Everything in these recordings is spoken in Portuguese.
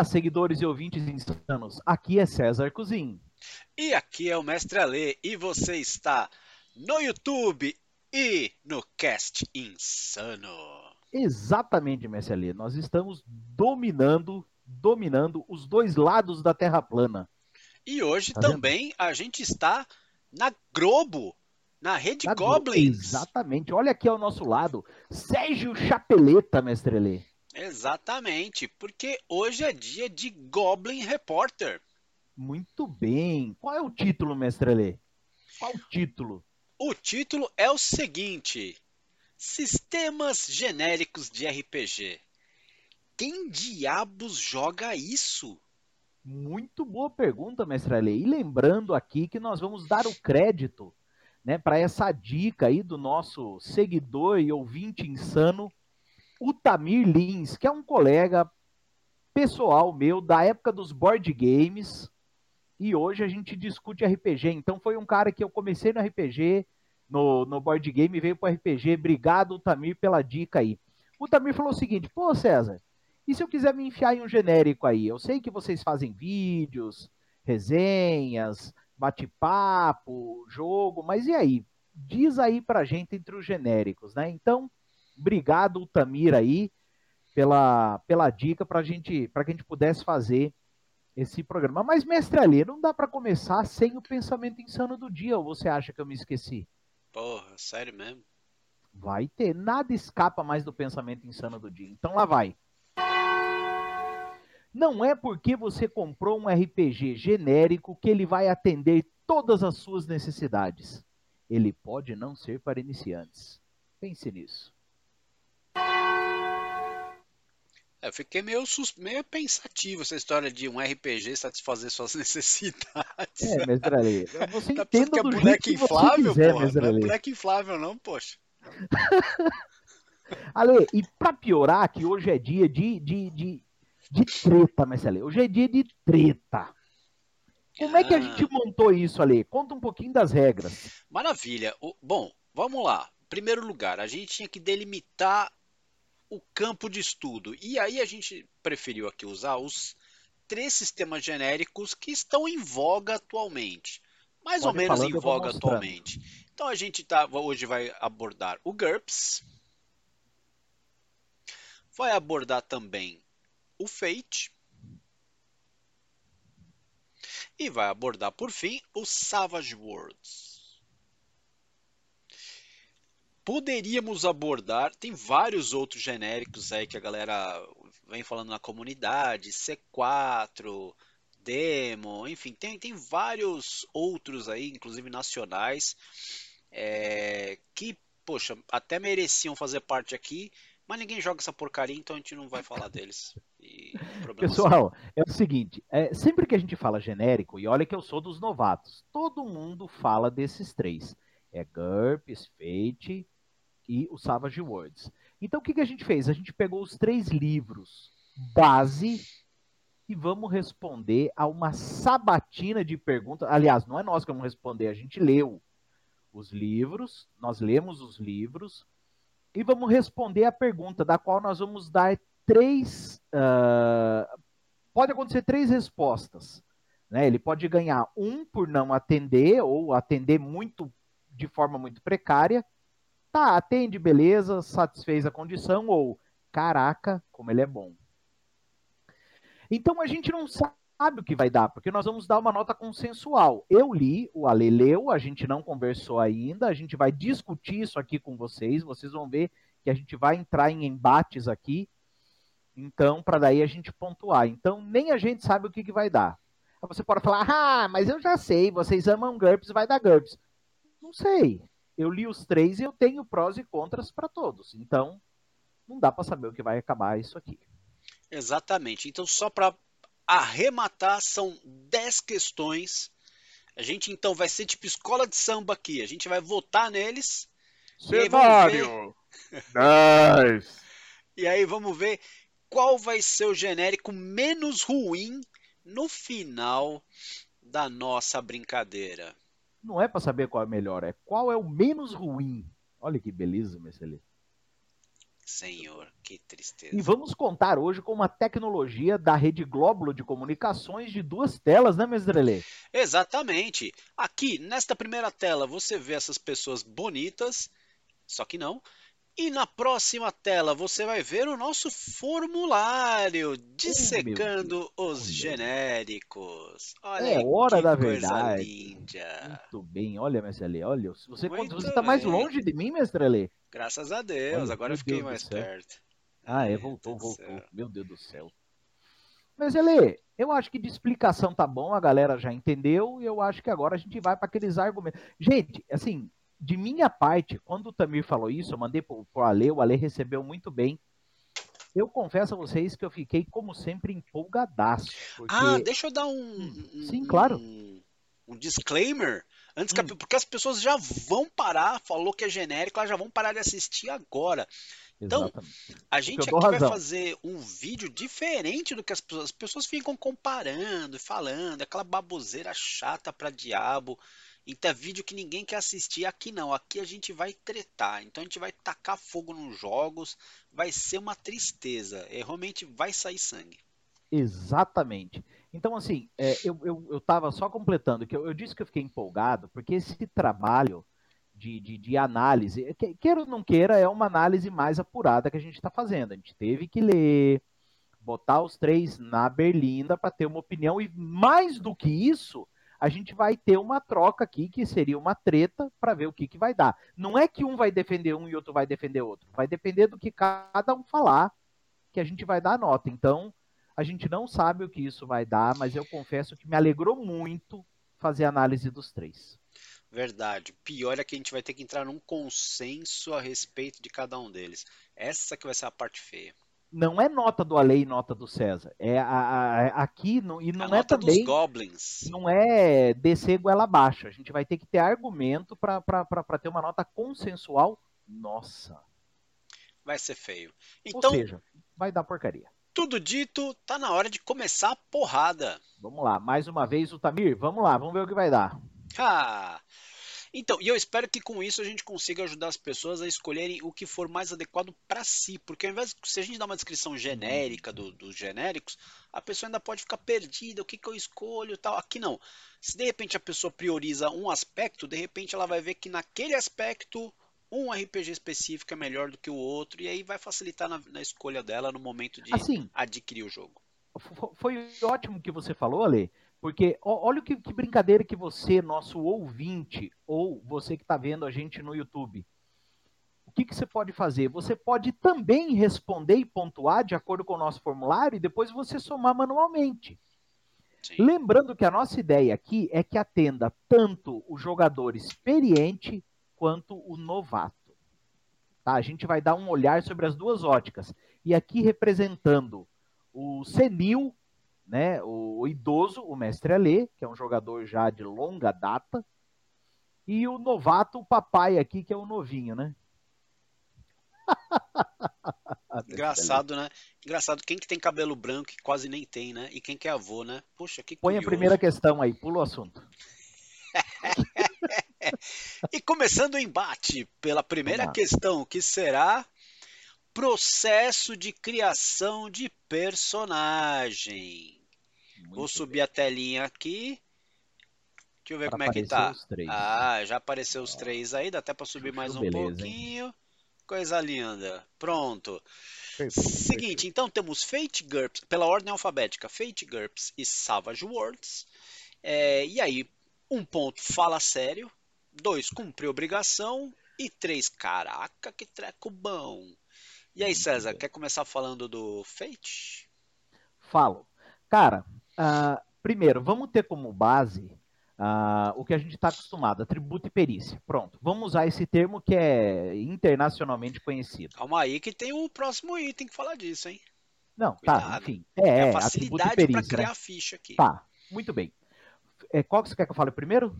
Olá, seguidores e ouvintes insanos. Aqui é César Cozin. E aqui é o Mestre Ale. E você está no YouTube e no Cast Insano. Exatamente, Mestre Ale. Nós estamos dominando, dominando os dois lados da Terra plana. E hoje tá também vendo? a gente está na Globo, na Rede na Goblins. Exatamente. Olha aqui ao nosso lado, Sérgio Chapeleta, Mestre Ale. Exatamente, porque hoje é dia de Goblin Reporter. Muito bem. Qual é o título, mestre Lê? Qual o título? O título é o seguinte: Sistemas genéricos de RPG. Quem diabos joga isso? Muito boa pergunta, mestre Ale. E lembrando aqui que nós vamos dar o crédito né, para essa dica aí do nosso seguidor e ouvinte insano, o Tamir Lins, que é um colega pessoal meu da época dos board games, e hoje a gente discute RPG. Então foi um cara que eu comecei no RPG, no, no board game, veio para RPG. Obrigado, Tamir, pela dica aí. O Tamir falou o seguinte: pô, César, e se eu quiser me enfiar em um genérico aí? Eu sei que vocês fazem vídeos, resenhas, bate-papo, jogo, mas e aí? Diz aí pra gente entre os genéricos, né? Então, Obrigado, Tamir, aí, pela, pela dica para gente, que a gente pudesse fazer esse programa. Mas, mestre Ali, não dá para começar sem o pensamento insano do dia, ou você acha que eu me esqueci? Porra, sério mesmo? Vai ter. Nada escapa mais do pensamento insano do dia. Então lá vai. Não é porque você comprou um RPG genérico que ele vai atender todas as suas necessidades. Ele pode não ser para iniciantes. Pense nisso. É, eu fiquei meio, sus... meio pensativo essa história de um RPG satisfazer suas necessidades. É, mestre Ali, você tá entenda que é boneca inflável, quiser, porra. Não é boneca inflável não, poxa. Ale, e pra piorar, que hoje é dia de, de, de, de treta, mestre Ale. Hoje é dia de treta. Como é que a Ah. gente montou isso, Ale? Conta um pouquinho das regras. Maravilha. Bom, vamos lá. Primeiro lugar, a gente tinha que delimitar o campo de estudo. E aí a gente preferiu aqui usar os três sistemas genéricos que estão em voga atualmente. Mais ou Pode menos falando, em voga atualmente. Então a gente tá, hoje vai abordar o GURPS. Vai abordar também o Fate. E vai abordar, por fim, o Savage Worlds. Poderíamos abordar, tem vários outros genéricos aí que a galera vem falando na comunidade, C4, Demo, enfim, tem, tem vários outros aí, inclusive nacionais, é, que, poxa, até mereciam fazer parte aqui, mas ninguém joga essa porcaria, então a gente não vai falar deles. E. Pessoal, é o seguinte, é, sempre que a gente fala genérico, e olha que eu sou dos novatos, todo mundo fala desses três. É GURPS, Fate e o Savage Worlds. Então o que, que a gente fez? A gente pegou os três livros base e vamos responder a uma sabatina de perguntas. Aliás, não é nós que vamos responder, a gente leu os livros, nós lemos os livros e vamos responder a pergunta, da qual nós vamos dar três. ah, pode acontecer três respostas. Né? Ele pode ganhar um por não atender, ou atender muito de forma muito precária. Tá, atende, beleza, satisfez a condição, ou caraca, como ele é bom. Então a gente não sabe o que vai dar, porque nós vamos dar uma nota consensual. Eu li, o Ale leu, a gente não conversou ainda, a gente vai discutir isso aqui com vocês, vocês vão ver que a gente vai entrar em embates aqui, então, para daí a gente pontuar. Então, nem a gente sabe o que, que vai dar. Você pode falar, ah, mas eu já sei, vocês amam GURPS, vai dar GURPS. Não sei. Eu li os três e eu tenho prós e contras para todos. Então, não dá para saber o que vai acabar isso aqui. Exatamente. Então, só para arrematar, são 10 questões. A gente então vai ser tipo escola de samba aqui. A gente vai votar neles. E Cenário! 10! E aí vamos ver qual vai ser o genérico menos ruim no final da nossa brincadeira. Não é para saber qual é melhor, é qual é o menos ruim. Olha que beleza, Mercedes. Senhor, que tristeza. E vamos contar hoje com uma tecnologia da rede Glóbulo de Comunicações de duas telas, né, Mestrelê? Exatamente. Aqui, nesta primeira tela, você vê essas pessoas bonitas, só que não. E na próxima tela você vai ver o nosso formulário dissecando Oh, os genéricos. Olha É hora da verdade. linda. Muito bem, olha, Mestrelê, olha. Você, Muito você tá mais longe de mim, Mestrelê? Graças a Deus, Olha, agora eu fiquei Deus mais perto. Ah, é, voltou, voltou. céu. Meu Deus do céu. Mas, Elê, eu acho que de explicação tá bom, a galera já entendeu, e eu acho que agora a gente vai para aqueles argumentos. Gente, assim, de minha parte, quando o Tamir falou isso, eu mandei pro, pro Ale, o Ale recebeu muito bem. Eu confesso a vocês que eu fiquei, como sempre, empolgadaço. Porque... Ah, deixa eu dar um, Hum, um- sim, claro. um, um disclaimer. Antes que Hum. porque as pessoas já vão parar, falou que é genérico, elas já vão parar de assistir agora. então, Exatamente. A gente aqui dou vai razão. fazer um vídeo diferente do que as pessoas, as pessoas ficam comparando, falando, aquela baboseira chata pra diabo. Então é vídeo que ninguém quer assistir. Aqui não, aqui a gente vai tretar. Então a gente vai tacar fogo nos jogos, vai ser uma tristeza. E realmente vai sair sangue. Exatamente. Então, assim, é, eu, eu, eu tava só completando, que eu, eu disse que eu fiquei empolgado, porque esse trabalho de, de, de análise, que- queira ou não queira, é uma análise mais apurada que a gente está fazendo. A gente teve que ler, botar os três na berlinda para ter uma opinião, e mais do que isso, a gente vai ter uma troca aqui, que seria uma treta, para ver o que, que vai dar. Não é que um vai defender um e outro vai defender outro, vai depender do que cada um falar, que a gente vai dar a nota. Então, a gente não sabe o que isso vai dar, mas eu confesso que me alegrou muito fazer a análise dos três. Verdade. Pior é que a gente vai ter que entrar num consenso a respeito de cada um deles. Essa que vai ser a parte feia. Não é nota do Ale e nota do César. É a- a- a- aqui não, e a não é nota dos também Goblins. não é descer goela abaixo. A gente vai ter que ter argumento para ter uma nota consensual. Nossa. Vai ser feio. Ou Então, seja, vai dar porcaria. tudo dito, tá na hora de começar a porrada. Vamos lá, mais uma vez o Tamir. Vamos lá, vamos ver o que vai dar. Ah, então, e eu espero que com isso a gente consiga ajudar as pessoas a escolherem o que for mais adequado para si, porque ao invés de se a gente dar uma descrição genérica do- dos genéricos, a pessoa ainda pode ficar perdida, o que, que eu escolho, e tal. Aqui não. Se de repente a pessoa prioriza um aspecto, de repente ela vai ver que naquele aspecto um RPG específico é melhor do que o outro e aí vai facilitar na, na escolha dela no momento de Assim, adquirir o jogo. Fo- Foi ótimo que você falou, Ale, porque olha que, que brincadeira que você, nosso ouvinte, ou você que está vendo a gente no YouTube, o que, que você pode fazer? Você pode também responder e pontuar de acordo com o nosso formulário e depois você somar manualmente. Sim. Lembrando que a nossa ideia aqui é que atenda tanto o jogador experiente quanto o novato. Tá? A gente vai dar um olhar sobre as duas óticas. E aqui representando o senil, né, o, o idoso, o mestre Alê, que é um jogador já de longa data, e o novato, o papai aqui, que é o novinho, né? Engraçado, né? Engraçado, quem que tem cabelo branco que quase nem tem, né? E quem que é avô, né? Puxa, que Põe a curioso. primeira questão aí, pula o assunto. E começando o embate pela primeira questão, que será processo de criação de personagem. Vou subir a telinha aqui. Deixa eu ver Para como é que tá. os três. Ah, já apareceu os três aí, dá até para subir mais um beleza, hein? pouquinho. Coisa linda. Pronto. Perfeito, Seguinte, então temos Fate GURPS, pela ordem alfabética, Fate GURPS e Savage Worlds. É, e aí, um ponto, fala sério. Dois, cumprir obrigação. E três, caraca, que treco bom. E aí, César, bem. quer começar falando do Fate? Falo. Cara, ah, primeiro, vamos ter como base ah, o que a gente está acostumado, atributo e perícia. Pronto, vamos usar esse termo que é internacionalmente conhecido. Calma aí que tem o próximo item que falar disso, hein? Não, tá, Cuidado. enfim. É, É, a facilidade para perícia, criar né? a ficha aqui. Tá, muito bem. É, qual que você quer que eu fale primeiro?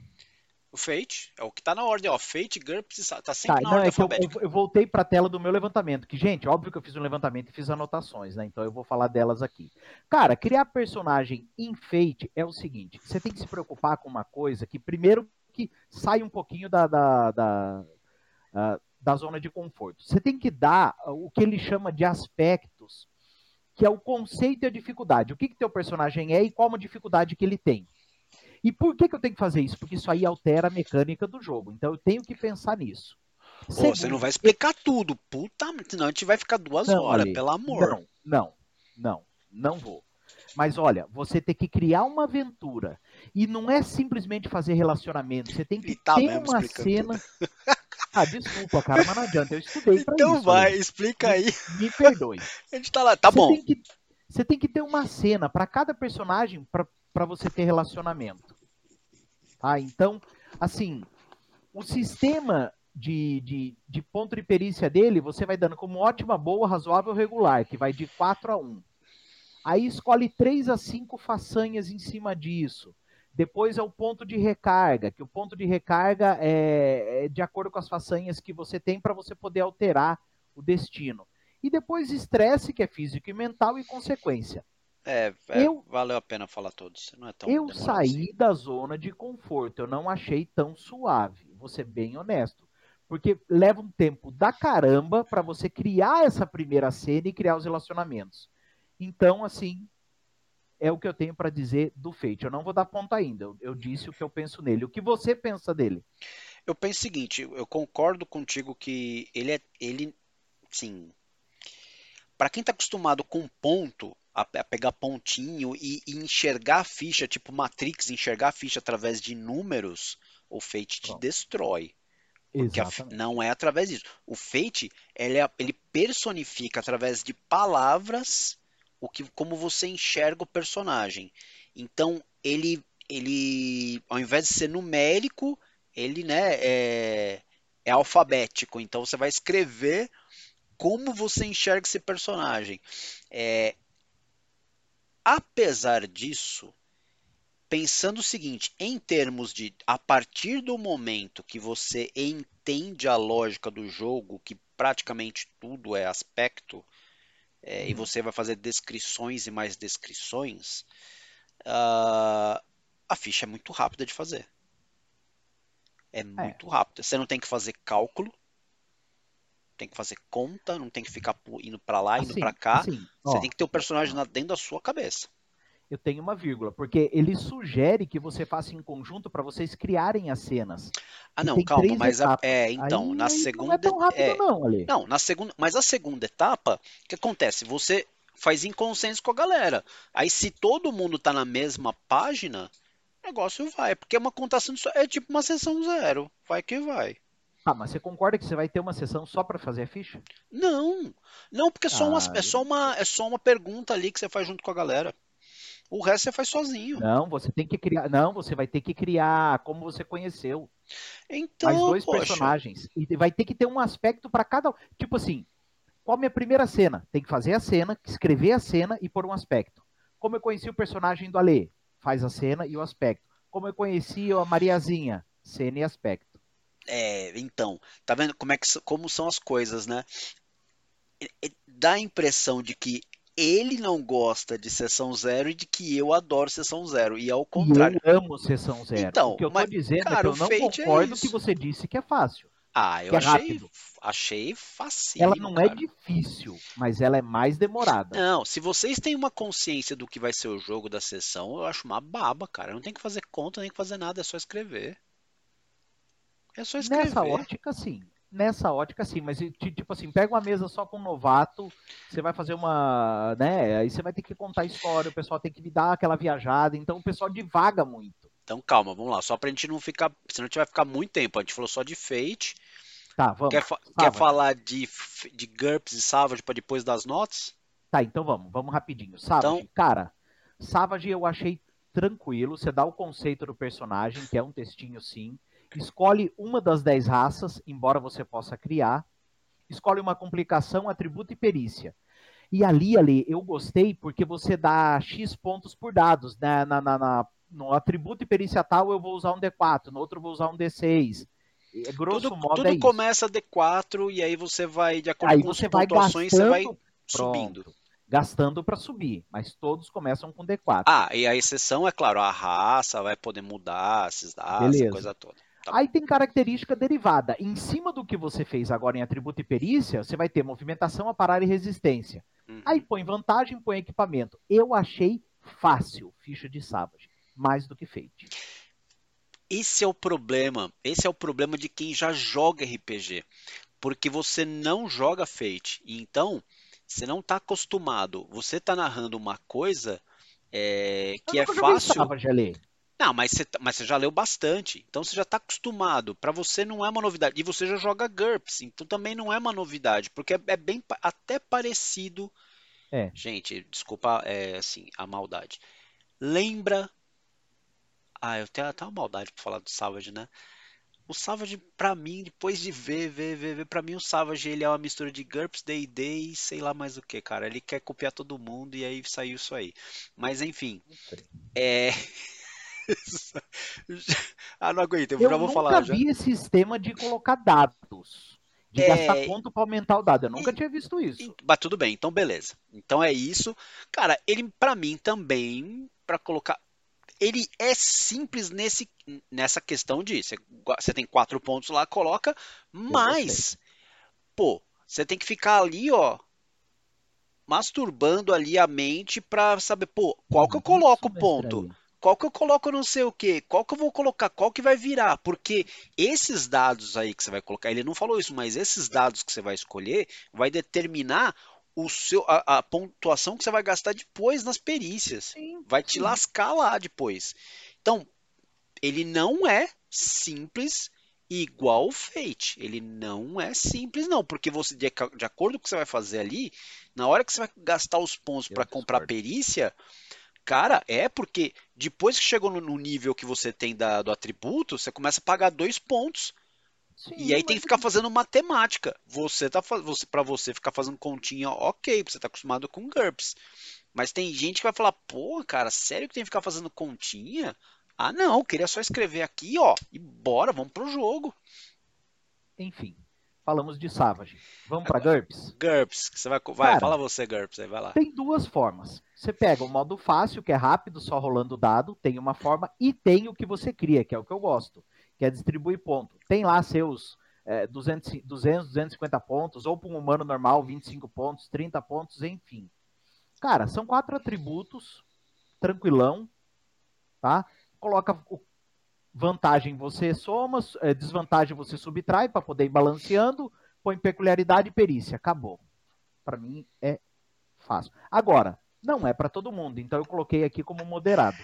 O Fate é o que tá na ordem, ó. Fate, GURPS tá Tá, sempre na não, ordem é que eu, alfabética. eu- eu voltei para a tela do meu levantamento, que, gente, óbvio que eu fiz um levantamento e fiz anotações, né? Então eu vou falar delas aqui. Cara, criar personagem em Fate é o seguinte: você tem que se preocupar com uma coisa que, primeiro, que sai um pouquinho da, da, da, ah, da zona de conforto. Você tem que dar o que ele chama de aspectos, que é o conceito e a dificuldade. O que, que teu personagem é e qual uma dificuldade que ele tem. E por que, que eu tenho que fazer isso? Porque isso aí altera a mecânica do jogo. Então eu tenho que pensar nisso. Segundo, você não vai explicar tudo. Puta, senão a gente vai ficar duas não, horas, pelo amor. Não, não, não, não vou. Mas olha, você tem que criar uma aventura. E não é simplesmente fazer relacionamento. Você tem que tá ter uma cena. Ah, desculpa, cara, mas não adianta. Eu estudei pra então isso. Então vai, explica aí. Me, me perdoe. A gente tá lá, tá você bom. Tem que, você tem que ter uma cena para cada personagem para você ter relacionamento. Tá? Então, assim, o sistema de, de, de ponto de perícia dele, você vai dando como ótima, boa, razoável, regular, que vai de 4 a 1. Aí escolhe 3 a 5 façanhas em cima disso. Depois é o ponto de recarga, que o ponto de recarga é, é de acordo com as façanhas que você tem para você poder alterar o destino. E depois estresse, que é físico e mental, e consequência. É, é eu, valeu a pena falar todos. Não é tão eu saí assim. da zona de conforto, eu não achei tão suave, vou ser bem honesto. Porque leva um tempo da caramba para você criar essa primeira cena e criar os relacionamentos. Então, assim, é o que eu tenho para dizer do Fate. Eu não vou dar ponto ainda. Eu, eu, disse o que eu penso nele. O que você pensa dele? Eu penso o seguinte, eu concordo contigo que ele é ele sim. Para quem está acostumado com ponto, a, a pegar pontinho e, e, enxergar a ficha, tipo Matrix, enxergar a ficha através de números, o Fate te Bom. destrói. Porque não é através disso. O Fate, ele, é, ele personifica através de palavras o que, como você enxerga o personagem. Então, ele, ele ao invés de ser numérico, ele né, é, é alfabético. Então, você vai escrever como você enxerga esse personagem. É, apesar disso, pensando o seguinte, em termos de a partir do momento que você entende a lógica do jogo, que praticamente tudo é aspecto, é, e uhum. você vai fazer descrições e mais descrições, uh, a ficha é muito rápida de fazer. É, é. muito é. rápida. Você não tem que fazer cálculo, tem que fazer conta, não tem que ficar indo para lá, indo assim, para cá. Assim, você ó, tem que ter o personagem dentro da sua cabeça eu tenho uma vírgula, porque ele sugere que você faça em conjunto para vocês criarem as cenas. Ah, não, calma, mas a, é, então, aí, na segunda não é tão rápido é, não, ali. Não, na segunda, mas a segunda etapa, o que acontece? Você faz em consenso com a galera. Aí se todo mundo tá na mesma página, o negócio vai, porque é uma contação de, é tipo uma sessão zero, vai que vai. Ah, mas você concorda que você vai ter uma sessão só para fazer a ficha? Não, não, porque é só, ah, uma, é, só uma, é só uma pergunta ali que você faz junto com a galera. O resto você faz sozinho. Não, você tem que criar. Não, você vai ter que criar como você conheceu. Então, Mais dois poxa. personagens. E vai ter que ter um aspecto para cada. Tipo assim, qual a minha primeira cena? Tem que fazer a cena, escrever a cena e pôr um aspecto. Como eu conheci o personagem do Alê? Faz a cena e o aspecto. Como eu conheci a Mariazinha? Cena e aspecto. É, então, tá vendo como é que como são as coisas, né? Dá a impressão de que ele não gosta de sessão zero e de que eu adoro sessão zero. E ao contrário. eu amo sessão zero. Então, o que eu tô dizendo cara, é que eu não é concordo é que você disse que é fácil. Ah, eu é achei, rápido. achei fácil. Ela não é cara. é difícil, mas ela é mais demorada. Não, se vocês têm uma consciência do que vai ser o jogo da sessão, eu acho uma baba, cara. Não tem que fazer conta, nem que fazer nada, é só escrever. É só escrever. Nessa ótica, sim nessa ótica, sim, mas tipo assim, pega uma mesa só com um novato, você vai fazer uma, né, aí você vai ter que contar a história, o pessoal tem que me dar aquela viajada, então o pessoal divaga muito. Então calma, vamos lá, só pra gente não ficar, senão a gente vai ficar muito tempo, a gente falou só de Fate. Tá, vamos. Quer, fa quer falar de, de GURPS e Savage para depois das notas? Tá, então vamos, vamos rapidinho. Savage, então... cara, Savage eu achei tranquilo, você dá o conceito do personagem, que é um textinho sim, Escolhe uma das dez raças, embora você possa criar. Escolhe uma complicação, atributo e perícia. E ali, ali, eu gostei porque você dá X pontos por dados. Né? Na, na, na, no atributo e perícia tal, eu vou usar um D4, no outro eu vou usar um D6. É, grosso tudo, modo tudo é começa D4 e aí você vai, de acordo aí com as pontuações, você vai subindo. Pronto, gastando para subir, mas todos começam com D4. Ah, e a exceção é claro, a raça vai poder mudar esses dados, coisa toda. Tá. Aí tem característica derivada. Em cima do que você fez agora em atributo e perícia, você vai ter movimentação, aparar e resistência. Uhum. Aí põe vantagem, põe equipamento. Eu achei fácil ficha de Savage, mais do que Fate. Esse é o problema. Esse é o problema de quem já joga RPG. Porque você não joga Fate. Então, você não está acostumado. Você está narrando uma coisa é, que é fácil. Savage. Não, mas você, tá, mas você já leu bastante, então você já está acostumado. Para você não é uma novidade. E você já joga GURPS, então também não é uma novidade, porque é, é bem até parecido. É. Gente, desculpa, é assim, a maldade. Lembra. Ah, eu tenho até uma maldade para falar do Savage, né? O Savage, pra mim, depois de ver, ver, ver, ver, pra mim o Savage ele é uma mistura de GURPS, D&D e sei lá mais o que, cara. Ele quer copiar todo mundo e aí saiu isso aí. Mas enfim, é... ah, não aguento, eu, eu já vou falar. Eu nunca vi esse sistema de colocar dados. De é... gastar ponto para aumentar o dado. Eu nunca e... tinha visto isso. Mas tudo bem, então beleza. Então é isso. Cara, ele para mim também para colocar ele é simples nesse, nessa questão de você, você tem quatro pontos lá, coloca, mas pô, você tem que ficar ali, ó, masturbando ali a mente para saber, pô, qual que eu coloco o ponto? Qual que eu coloco não sei o que, qual que eu vou colocar, qual que vai virar, porque esses dados aí que você vai colocar, ele não falou isso, mas esses dados que você vai escolher vai determinar o seu, a, a pontuação que você vai gastar depois nas perícias, sim, vai te sim. lascar lá depois. Então, ele não é simples igual o Fate. Ele não é simples, não, porque você, de, de acordo com o que você vai fazer ali, na hora que você vai gastar os pontos para comprar perícia, Cara, é porque depois que chegou no, nível que você tem da, do atributo, você começa a pagar dois pontos. Sim, e aí tem que ficar fazendo matemática. Você tá você para você ficar fazendo continha, OK, você tá acostumado com GURPS. Mas tem gente que vai falar: "Pô, cara, sério que tem que ficar fazendo continha?" Ah, não, queria só escrever aqui, ó, e bora, vamos pro jogo. Enfim, falamos de Savage. Vamos para GURPS? GURPS, você vai, vai Cara, fala você GURPS aí, vai lá. Tem duas formas. Você pega o modo fácil, que é rápido, só rolando o dado, tem uma forma, e tem o que você cria, que é o que eu gosto, que é distribuir ponto. Tem lá seus é, 200, 200, 250 pontos, ou para um humano normal, 25 pontos, 30 pontos, enfim. Cara, são quatro atributos, tranquilão, tá? Coloca o Vantagem você soma, é, desvantagem você subtrai para poder ir balanceando, põe peculiaridade e perícia. Acabou. Para mim é fácil. Agora, não é para todo mundo, então eu coloquei aqui como moderado.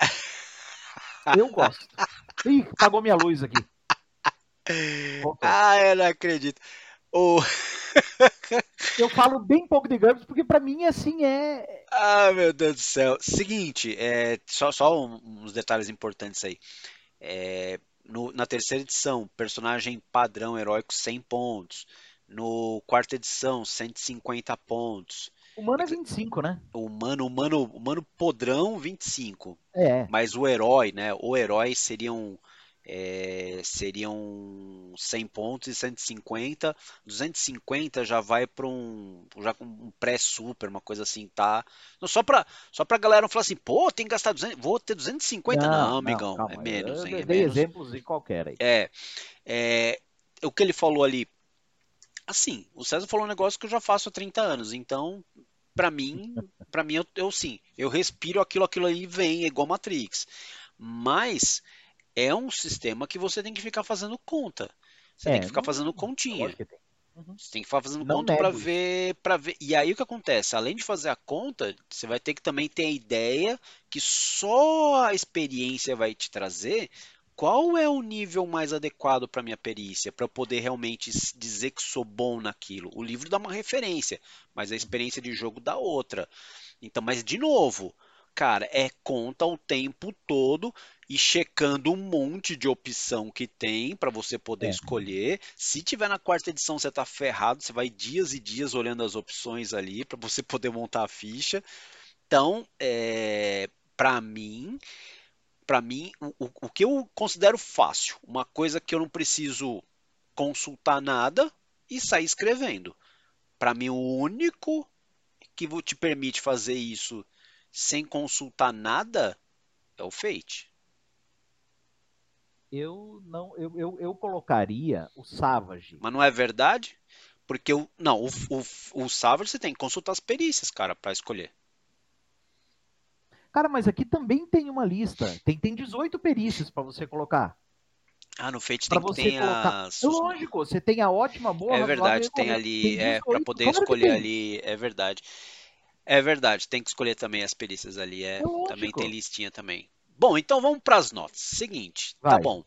Eu gosto. Ih, apagou minha luz aqui. Voltou. Ah, eu não acredito. Oh. eu falo bem pouco de GURPS porque para mim assim é. Ah, meu Deus do céu. Seguinte, é, só, só uns detalhes importantes aí. É, no, na terceira edição, personagem padrão heróico 100 pontos. No quarta edição, 150 pontos. Humano é 25, né? Humano, humano, humano podrão 25. É. Mas o herói, né? O herói seriam é, seriam 100 pontos e 150. 250 já vai para um, já um pré-super, uma coisa assim, tá? Não, só para só pra galera não falar assim, pô, tem que gastar 200, vou ter 250. Não, não amigão, não, é menos. Eu, é menos. exemplos de qualquer aí. É, é, o que ele falou ali, assim, o César falou um negócio que eu já faço há 30 anos, então para mim, para mim eu, eu sim, eu respiro aquilo, aquilo aí vem, é igual Matrix. Mas é um sistema que você tem que ficar fazendo conta. Você é, tem que ficar não, fazendo continha. Tem. Uhum. Você tem que ficar fazendo não conta para ver, para ver. E aí o que acontece? Além de fazer a conta, você vai ter que também ter a ideia que só a experiência vai te trazer qual é o nível mais adequado para minha perícia, para eu poder realmente dizer que sou bom naquilo. O livro dá uma referência, mas a experiência de jogo dá outra. Então, mas de novo, cara, é conta o tempo todo e checando um monte de opção que tem para você poder é. escolher. Se tiver na quarta edição, você tá ferrado, você vai dias e dias olhando as opções ali para você poder montar a ficha. Então, é, para mim, para mim, o, o que eu considero fácil, uma coisa que eu não preciso consultar nada e sair escrevendo. Para mim, o único que te permite fazer isso sem consultar nada é o Fate. Eu não, eu, eu, eu colocaria o Savage. Mas não é verdade? Porque o. Não, o, o, o Savage você tem que consultar as perícias, cara, para escolher. Cara, mas aqui também tem uma lista. Tem, tem 18 perícias para você colocar. Ah, no Fate Pra tem, você tem colocar. as. É lógico, você tem a ótima, boa, É verdade, e tem ali. Tem É, pra 18, poder claro escolher ali. É verdade. É verdade, tem que escolher também as perícias ali. É, É também tem listinha também. Bom, então vamos para as notas. Seguinte, tá Vai. bom.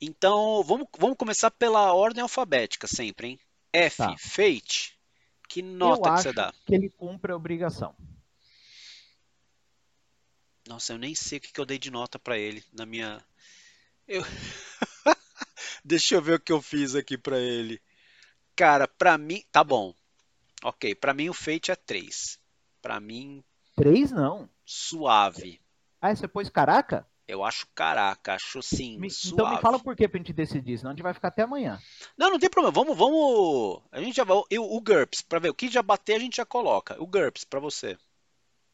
Então, vamos, vamos começar pela ordem alfabética sempre, hein? F, Tá. Fate. Que Eu nota que acho você dá? que ele cumpre a obrigação. Nossa, eu nem sei o que eu dei de nota pra ele na minha. Eu... Deixa eu ver o que eu fiz aqui pra ele. Cara, pra mim. Tá bom. Ok, pra mim o Fate é 3. Pra mim, Três não. suave. Ah, você pôs caraca? Eu acho caraca, acho sim, Me- então me fala por que pra gente decidir, senão a gente vai ficar até amanhã. Não, não tem problema. Vamos, vamos. A gente já vai. O, GURPS, pra ver o que já bater, a gente já coloca. O GURPS pra você.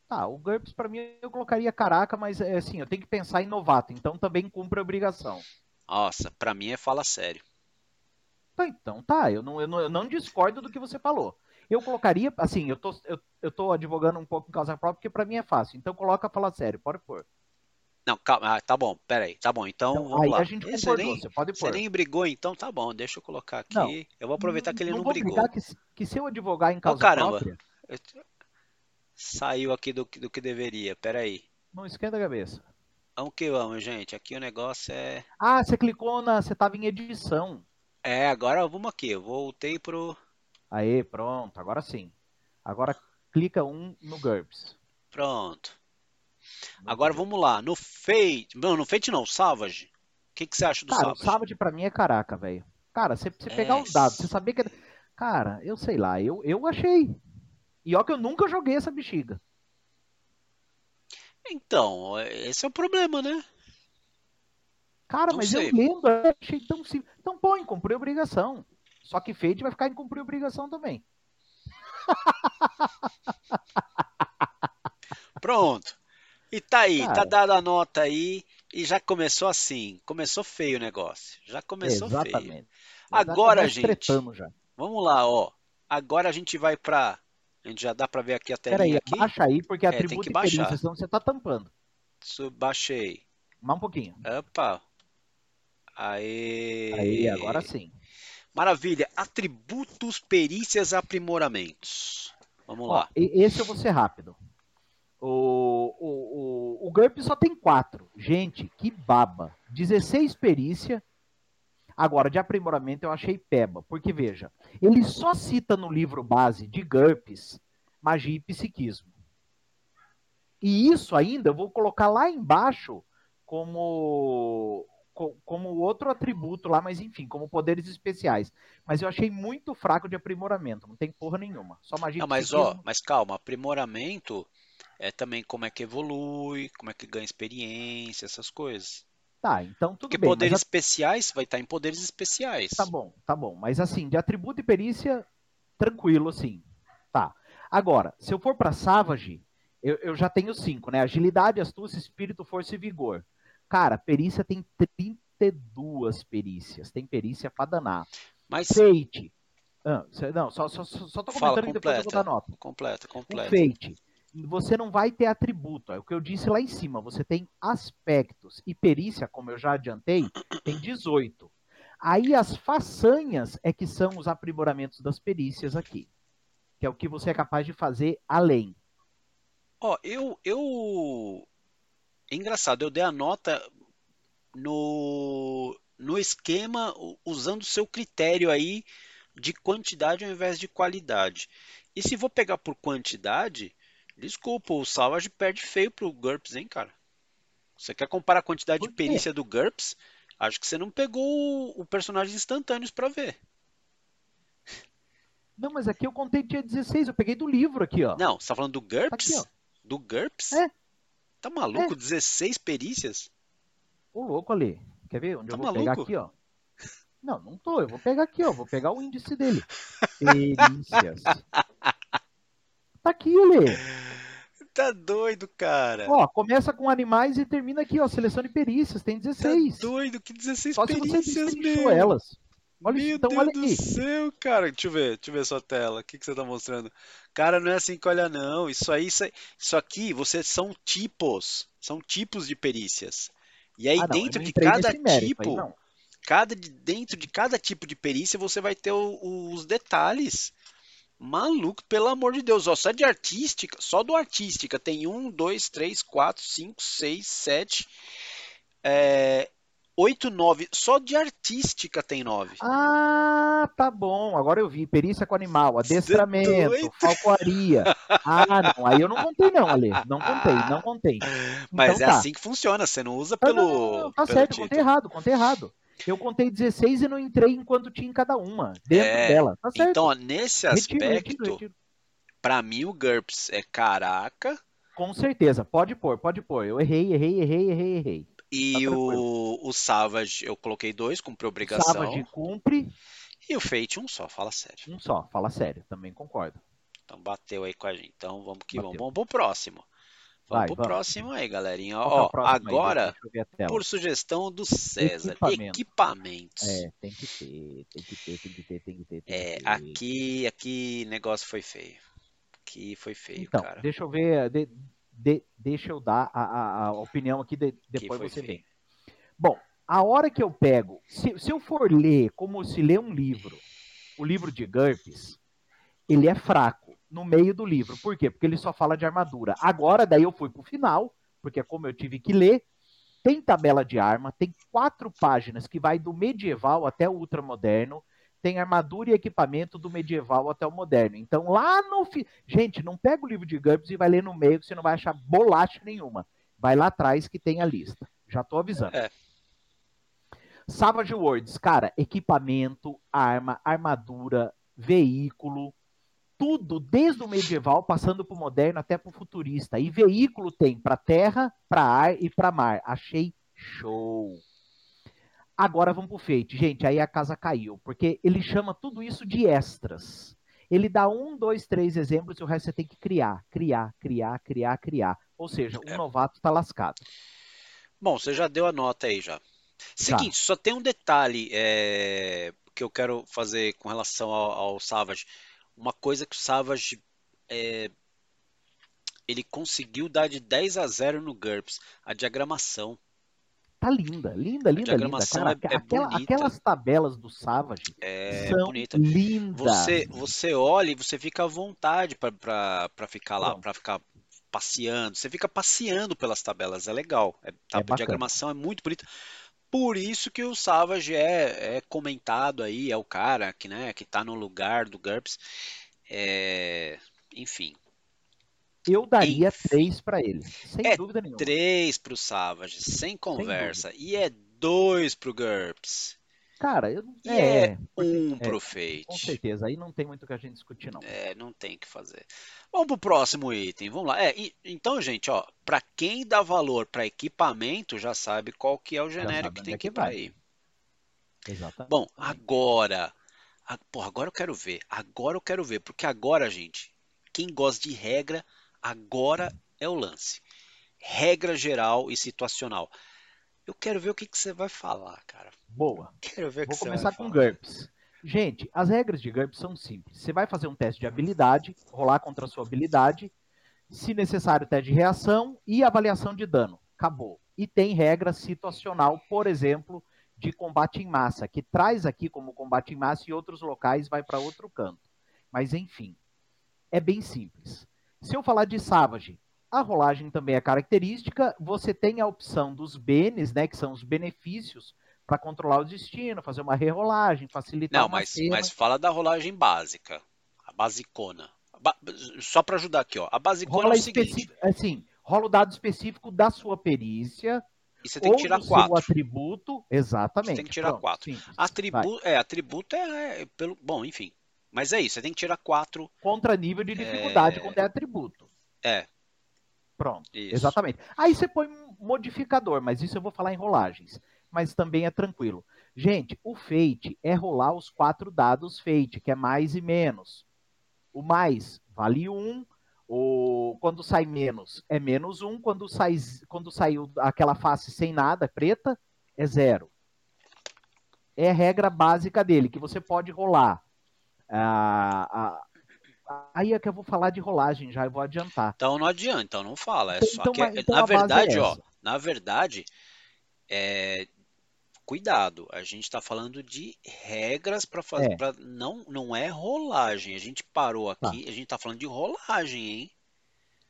Tá, o GURPS pra mim eu colocaria caraca, mas é assim, eu tenho que pensar em novato, então também cumpre a obrigação. Nossa, pra mim é fala sério. Tá, então tá, eu não, eu, não, eu não discordo do que você falou. Eu colocaria, assim, eu tô, eu, eu tô advogando um pouco em causa própria, porque pra mim é fácil. Então coloca falar sério, pode pôr. Não, calma. Ah, tá bom, pera aí. Tá bom, então, Então, vamos aí lá. a gente Ih, você concordou, nem, você pode você pôr. nem brigou, então tá bom, deixa eu colocar aqui. Não, eu vou aproveitar que ele não, vou brigou. que, que se eu advogar em causa caramba. própria, Eu- Saiu aqui do, que- do que deveria, pera aí. não esquenta a cabeça. Vamos que vamos, gente. Aqui o negócio é. Ah, você clicou na. Você tava em edição. É, agora vamos aqui. Eu voltei pro. Aê, pronto, agora sim. Agora clica um no GURPS. Pronto. Agora vamos lá. No Fate. Não, no Fate não, Savage. O que, que você acha do Cara, o Savage? Savage pra mim é caraca, velho. Cara, você, você É. pegar os dados, você sabia que. Cara, eu sei lá, eu, eu achei. E ó que eu nunca joguei essa bexiga. Então, esse é o problema, né? Cara, Não mas sei. eu lendo, eu achei tão simples. Então põe, cumprir obrigação. Só que Fate vai ficar em cumprir obrigação também. Pronto. E tá aí, tá Cara. dada a nota aí. E já começou assim. Começou feio o negócio. Já começou feio. Exatamente. Agora, Já gente. Vamos lá, ó. Agora a gente vai pra. A gente já dá pra ver aqui a Pera aí, telinha aqui. baixa aí, porque É, tem que baixar. senão você tá tampando. Baixei. Mais um pouquinho. Opa. Aê. Aí, agora sim. Maravilha. Atributos, perícias, aprimoramentos. Vamos Ó, lá. esse eu vou ser rápido. O, o, o, o GURP só tem quatro. Gente, que baba. 16 perícia. Agora, de aprimoramento eu achei peba. Porque, veja, ele só cita no livro base de GURPS magia e psiquismo. E isso ainda eu vou colocar lá embaixo como, co- como outro atributo lá, mas enfim, como poderes especiais. Mas eu achei muito fraco de aprimoramento. Não tem porra nenhuma. Só magia Não, mas ó, mas calma, aprimoramento é também como é que evolui, como é que ganha experiência, essas coisas. Tá, então tudo Porque bem. poderes mas especiais vai estar em poderes especiais. Tá bom, tá bom. Mas assim, de atributo e perícia, tranquilo, assim. Tá. Agora, se eu for pra Savage, eu, eu já tenho cinco, né? Agilidade, astúcia, espírito, força e vigor. Cara, perícia tem 32 perícias. Tem perícia pra danar. Mas Fate. Ah, não, só, só, só tô Fala, comentando que depois eu vou dar completa. nota. completa, O completa. Fate, você não vai ter atributo. É o que eu disse lá em cima. Você tem aspectos. E perícia, como eu já adiantei, tem 18. Aí as façanhas é que são os aprimoramentos das perícias aqui. Que é o que você é capaz de fazer além. Ó, eu, eu. É engraçado, eu dei a nota no, no esquema usando o seu critério aí de quantidade ao invés de qualidade. E se vou pegar por quantidade, desculpa, o Savage perde feio pro GURPS, hein, cara? Você quer comparar a quantidade de perícia do GURPS? Acho que você não pegou o, o personagens instantâneos pra ver. Não, mas aqui eu contei dia 16. Eu peguei do livro aqui, ó. Não, você tá falando do GURPS? Aqui. Do GURPS? É. Tá maluco? 16 perícias? Ô, louco ali. Quer ver onde Tá eu vou pegar maluco? aqui, ó? Não, não tô. Eu vou pegar aqui, ó. Vou pegar o índice dele. Perícias. Tá aqui, Lê. tá doido, cara. Ó, começa com animais e termina aqui, ó, seleção de perícias, tem 16. Tá doido, que 16 Só perícias, se você elas. Olha Meu então Deus olha do aqui. céu, cara. Deixa eu ver, deixa eu ver sua tela. O que, que você tá mostrando? Cara, não é assim que olha, não. Isso aí, isso, isso aqui, vocês são tipos. São tipos de perícias. E aí, Ah, não, dentro de cada aí, tipo, cada, de- dentro de cada tipo de perícia, você vai ter o- os detalhes. Maluco, pelo amor de Deus, ó, só de artística, só do artística tem um, dois, três, quatro, cinco, seis, sete, é, oito, nove. Só de artística tem nove. Ah, tá bom. Agora eu vi. Perícia com animal, adestramento, doido? falcoaria. Ah, não. Aí eu não contei, não, Ale. Não contei, não contei. Mas Então é tá. assim que funciona, você não usa Ah, pelo, não, não, não, tá pelo certo, contei título. errado, contei errado. Eu contei 16 e não entrei enquanto tinha em cada uma, dentro É, dela. Tá certo. Então, nesse retiro, retiro, aspecto, retiro. pra mim o GURPS é caraca Com certeza, pode pôr, pode pôr. Eu errei, errei, errei, errei, errei. E Tá o, o Savage eu coloquei dois, cumpre obrigação. Savage cumpre, E o Fate um só, fala sério. um só, fala sério, também concordo. Então bateu aí com a gente. Então vamos que vamos. Bateu. Vamos pro próximo. Vamos Vai, pro vamos. próximo aí, galerinha. É Ó, aí? agora, Deixa eu ver a tela. por sugestão do César, Equipamento. equipamentos. É, tem que ter, tem que ter, tem que ter, tem que ter. Tem É, que ter. aqui, aqui negócio foi feio. Aqui foi feio, Então, cara. deixa eu ver, de- de- deixa eu dar a, a- a opinião aqui, de- depois você vem. Bom, a hora que eu pego, se, se eu for ler como se lê um livro, o livro de GURPS, ele é fraco no meio do livro. Por quê? Porque ele só fala de armadura. Agora, daí eu fui pro final, porque como eu tive que ler, tem tabela de arma, tem quatro páginas que vai do medieval até o ultramoderno, tem armadura e equipamento do medieval até o moderno. Então, lá no fi... Gente, não pega o livro de GURPS e vai ler no meio, que você não vai achar bolacha nenhuma. Vai lá atrás que tem a lista. Já tô avisando. É. Savage Worlds, cara, equipamento, arma, armadura, veículo, tudo, desde o medieval, passando pro moderno até pro futurista. E veículo tem para terra, para ar e para mar. Achei show. Agora vamos pro Fate. Gente, aí a casa caiu, porque ele chama tudo isso de extras. Ele dá um, dois, três exemplos e o resto você tem que criar, criar, criar, criar, criar. Ou seja, o É. novato tá lascado. Bom, você já deu a nota aí já. Seguinte, só tem um detalhe é, que eu quero fazer com relação ao, ao Savage. Uma coisa que o Savage é, ele conseguiu dar de 10 a 0 no GURPS, a diagramação. Tá linda, linda, linda, linda. diagramação Cara, é- é aquela- aquelas tabelas do Savage É são bonita. lindas. Você, você olha e você fica à vontade para ficar lá, para ficar passeando. Você fica passeando pelas tabelas, é legal. É, a bacana. diagramação é muito bonita. Por isso que o Savage é, é comentado aí, é o cara que, né, que tá no lugar do GURPS. É, enfim, Eu daria Enfim. três pra ele, sem É dúvida nenhuma. três pro Savage, sem conversa. E é dois pro GURPS. Cara, eu não. E É, é um é, pro com Fate. certeza. Aí não tem muito o que a gente discutir, não. É, não tem o que fazer. Vamos pro próximo item. Vamos lá. É, e- então, gente, ó, para quem dá valor para equipamento, já sabe qual que é o genérico que tem é que ir para aí. Exatamente. Bom, agora, a, porra, agora eu quero ver. Agora eu quero ver, porque agora, gente, quem gosta de regra, agora é o lance. Regra geral e situacional. Eu quero ver o que, que você vai falar, cara. Boa. Quero ver o que Vou você começar com falar. GURPS. Gente, as regras de GURPS são simples. Você vai fazer um teste de habilidade, rolar contra a sua habilidade, se necessário, teste de reação e avaliação de dano. Acabou. E tem regra situacional, por exemplo, de combate em massa, que traz aqui como combate em massa e outros locais vai para outro canto. Mas enfim, é bem simples. Se eu falar de Savage, a rolagem também é característica. Você tem a opção dos benes, né, que são os benefícios para controlar o destino, fazer uma rerolagem, facilitar Não, mas, cena. mas fala da rolagem básica. A basicona. Ba- Só para ajudar aqui, ó. A basicona rola é o seguinte. assim, rola o dado específico da sua perícia E você tem que tirar do quatro. seu atributo, exatamente. Você tem que tirar Pronto, quatro. Vai. Atributo, é, atributo é, é pelo. Bom, enfim. Mas é isso, você tem que tirar quatro. Contra nível de dificuldade É. quando é atributo. É, Pronto. isso. Exatamente. Aí você põe um modificador, mas isso eu vou falar em rolagens. Mas também é tranquilo. Gente, o Fate é rolar os quatro dados Fate, que é mais e menos. O mais vale um, O, quando sai menos, é menos um. Quando, sai, quando saiu aquela face sem nada, preta, é zero. É a regra básica dele, que você pode rolar. Ah, ah, aí é que eu vou falar de rolagem já, eu vou adiantar. Então não adianta, então não fala. É só então, que, então na verdade, é ó, na verdade, é, cuidado, a gente está falando de regras para fazer, é. Pra, não, não é rolagem. A gente parou tá. aqui, tá. a gente está falando de rolagem, hein?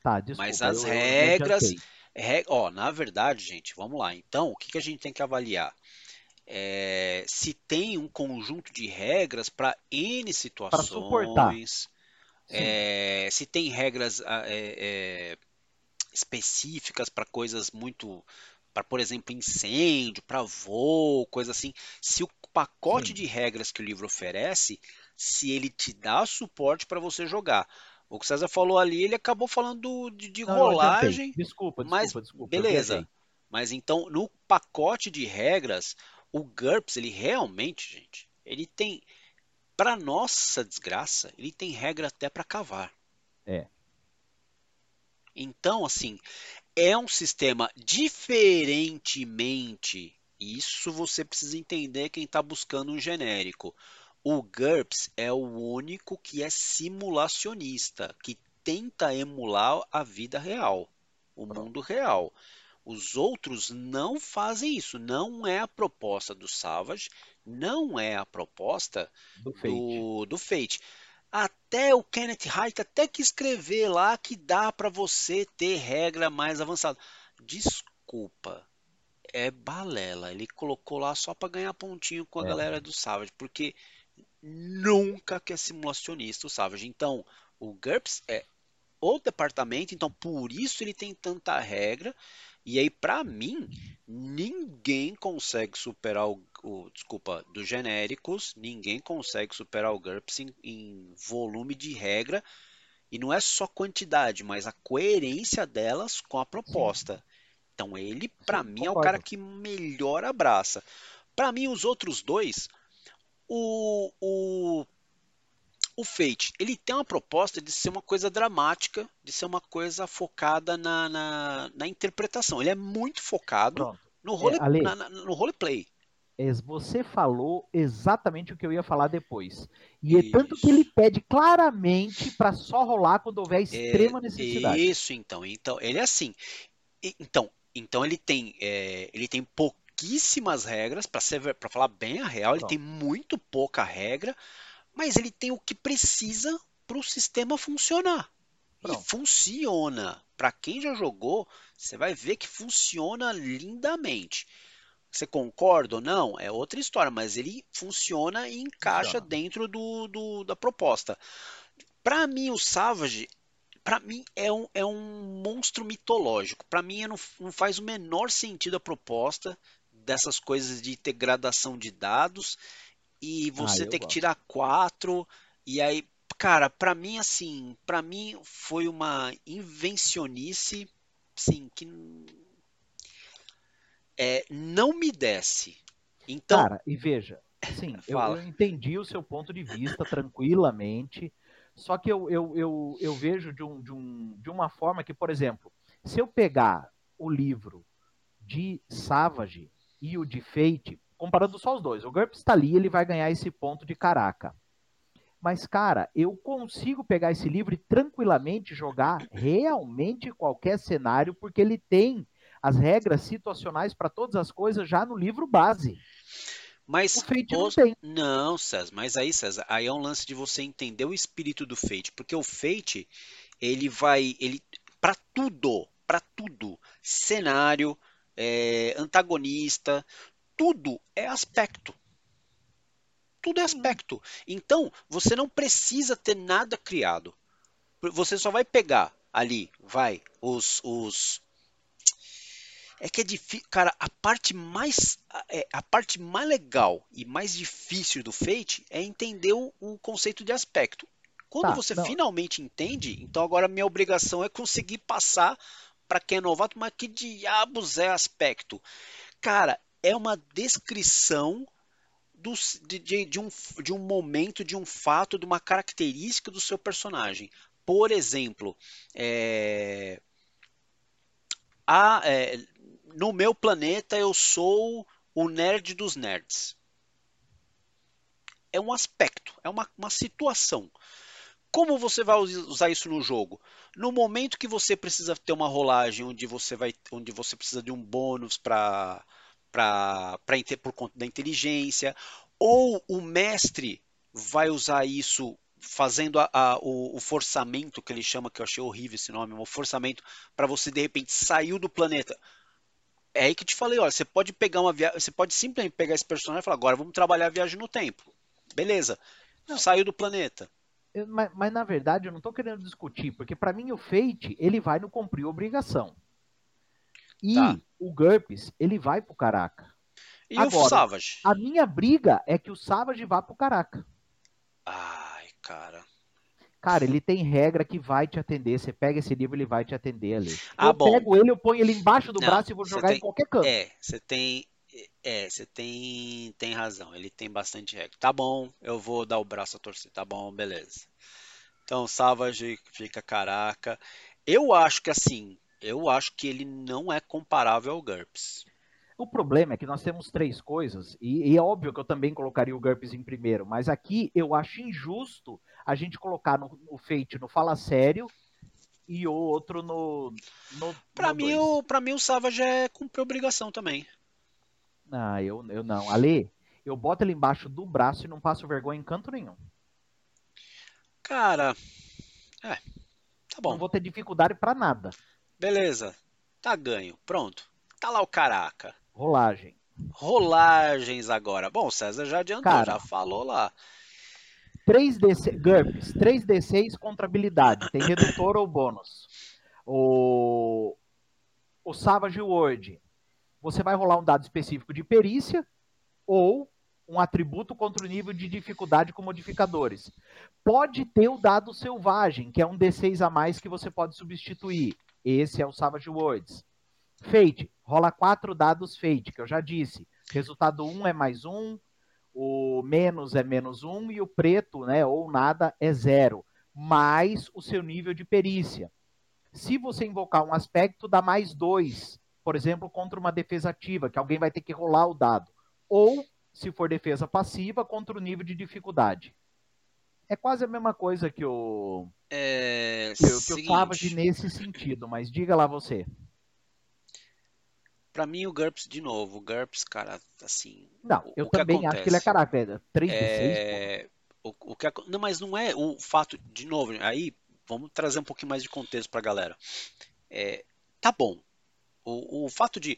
Tá, desculpa. Mas as eu, regras, eu ó, na verdade, gente, vamos lá. Então, o que, que a gente tem que avaliar? É, se tem um conjunto de regras para N situações, é, se tem regras é, específicas para coisas muito para, por exemplo, incêndio, para voo, coisa assim. Se o pacote Sim. de regras que o livro oferece, se ele te dá suporte para você jogar. O que o César falou ali, ele acabou falando de, de Não, rolagem. Desculpa, desculpa, mas desculpa. Beleza. Mas então, no pacote de regras, o GURPS, ele realmente, gente, ele tem, para nossa desgraça, ele tem regra até para cavar. É. Então, assim, é um sistema diferentemente. Isso você precisa entender quem está buscando um genérico. O GURPS é o único que é simulacionista, que tenta emular a vida real, o mundo real. Os outros não fazem isso. Não é a proposta do Savage, não é a proposta do. Do, do Fate. Até o Kenneth Haidt até que escrever lá que dá para você ter regra mais avançada. Desculpa, é balela. Ele colocou lá só para ganhar pontinho com a é. galera do Savage, porque nunca que é simulacionista o Savage. Então, o GURPS é o departamento, então por isso ele tem tanta regra. E aí, para mim, ninguém consegue superar o, o, desculpa, dos genéricos, ninguém consegue superar o GURPS em, em volume de regra. E não é só quantidade, mas a coerência delas com a proposta. Sim. Então ele, para mim, concordo. é o cara que melhor abraça. Para mim, os outros dois, o, o o Fate, ele tem uma proposta de ser uma coisa dramática, de ser uma coisa focada na, na, na interpretação. Ele é muito focado no, role, é, Ale, na, na, no roleplay. Você falou exatamente o que eu ia falar depois. E isso. é tanto que ele pede claramente para só rolar quando houver é, extrema é, necessidade. Isso, então. Então, ele é assim. Então, então ele tem, é, ele tem pouquíssimas regras para para falar bem a real. Ele tem muito pouca regra mas ele tem o que precisa para o sistema funcionar. Pronto. E funciona. Para quem já jogou, você vai ver que funciona lindamente. Você concorda ou não? É outra história, mas ele funciona e encaixa dentro do, do, da proposta. Para mim, o Savage, para mim, é um, é um monstro mitológico. Para mim, não, não faz o menor sentido a proposta dessas coisas de ter gradação de dados e você ah, tem que tirar quatro. E aí, cara, para mim, assim, para mim foi uma invencionice, sim, que é, não me desce. Então, cara, e veja, sim, eu, eu, entendi o seu ponto de vista tranquilamente. Só que eu, eu, eu, eu vejo de, um, de, um, de uma forma que, por exemplo, se eu pegar o livro de Savage e o de Fate, comparando só os dois. O GURPS está ali, ele vai ganhar esse ponto de caraca. Mas, cara, eu consigo pegar esse livro e tranquilamente jogar realmente qualquer cenário, porque ele tem as regras situacionais para todas as coisas já no livro base. Mas o Fate os... não tem. Não, César, mas aí, César, aí é um lance de você entender o espírito do Fate, porque o Fate, ele vai, ele para tudo, para tudo, cenário, é, antagonista, tudo é aspecto. Tudo é aspecto. Então, você não precisa ter nada criado. Você só vai pegar ali, vai, os. os... É que é difícil. Cara, a parte mais. É, a parte mais legal e mais difícil do Fate é entender o, o conceito de aspecto. Quando tá, você não. finalmente entende, então agora minha obrigação é conseguir passar para quem é novato, mas que diabos é aspecto? Cara, é uma descrição do, de, de, um, de um momento, de um fato, de uma característica do seu personagem. Por exemplo, é, a, é, no meu planeta eu sou o nerd dos nerds. É um aspecto, é uma, uma situação. Como você vai usar isso no jogo? No momento que você precisa ter uma rolagem onde você vai, onde você precisa de um bônus para para por conta da inteligência, ou o mestre vai usar isso fazendo a, a, o, o, forçamento que ele chama, que eu achei horrível esse nome, o forçamento para você de repente sair do planeta. É aí que te falei, olha, você pode pegar uma viagem, você pode simplesmente pegar esse personagem e falar, agora vamos trabalhar a viagem no tempo. Beleza. Não. Saiu do planeta. Eu, mas, mas, na verdade eu não estou querendo discutir, porque para mim o Fate ele vai no cumprir obrigação. E tá. o GURPS ele vai pro Caraca. E Agora, o Savage? A minha briga é que o Savage vá pro Caraca. Ai, cara. Cara, ele tem regra que vai te atender. Você pega esse livro, ele vai te atender ali. Ah, eu bom. pego ele, eu ponho ele embaixo do não, braço e vou jogar tem, em qualquer canto. É, você tem. É, você tem, tem razão. Ele tem bastante regra. Tá bom, eu vou dar o braço a torcer. Tá bom, beleza. Então, Savage fica caraca. Eu acho que assim, eu acho que ele não é comparável ao GURPS. O problema é que nós temos três coisas, e, e, é óbvio que eu também colocaria o GURPS em primeiro, mas aqui eu acho injusto a gente colocar no, no Fate no Fala Sério e o outro no. no para mim, o, pra mim, o Savage é cumprir obrigação também. Ah, eu, eu não. Ale, eu boto ele embaixo do braço e não passo vergonha em canto nenhum. Cara, é. Tá bom. Não vou ter dificuldade para nada. Beleza. Tá ganho. Pronto. Tá lá o caraca. Rolagem. Rolagens agora. Bom, o César já adiantou, Cara, já falou lá. 3D, GURPS, 3D6 contra habilidade. Tem redutor ou bônus. O, o Savage Word. Você vai rolar um dado específico de perícia ou um atributo contra o nível de dificuldade com modificadores. Pode ter o dado selvagem, que é um D6 a mais que você pode substituir. Esse é o Savage Words. Fate, rola quatro dados Fate, que eu já disse. Resultado 1 um é mais um, o menos é menos um e o preto, né, ou nada, é zero. Mais o seu nível de perícia. Se você invocar um aspecto, dá mais dois. Por exemplo, contra uma defesa ativa, que alguém vai ter que rolar o dado. Ou, se for defesa passiva, contra o nível de dificuldade. É quase a mesma coisa que o. É. Que, que eu tava de nesse sentido, mas diga lá você. Pra mim, o GURPS, de novo, o GURPS, cara, assim. Não, eu também acho que ele é caráter. 3 de é... 6. O, o que, não, mas não é o fato, de novo, aí vamos trazer um pouquinho mais de contexto pra galera. É, tá bom. O, o fato de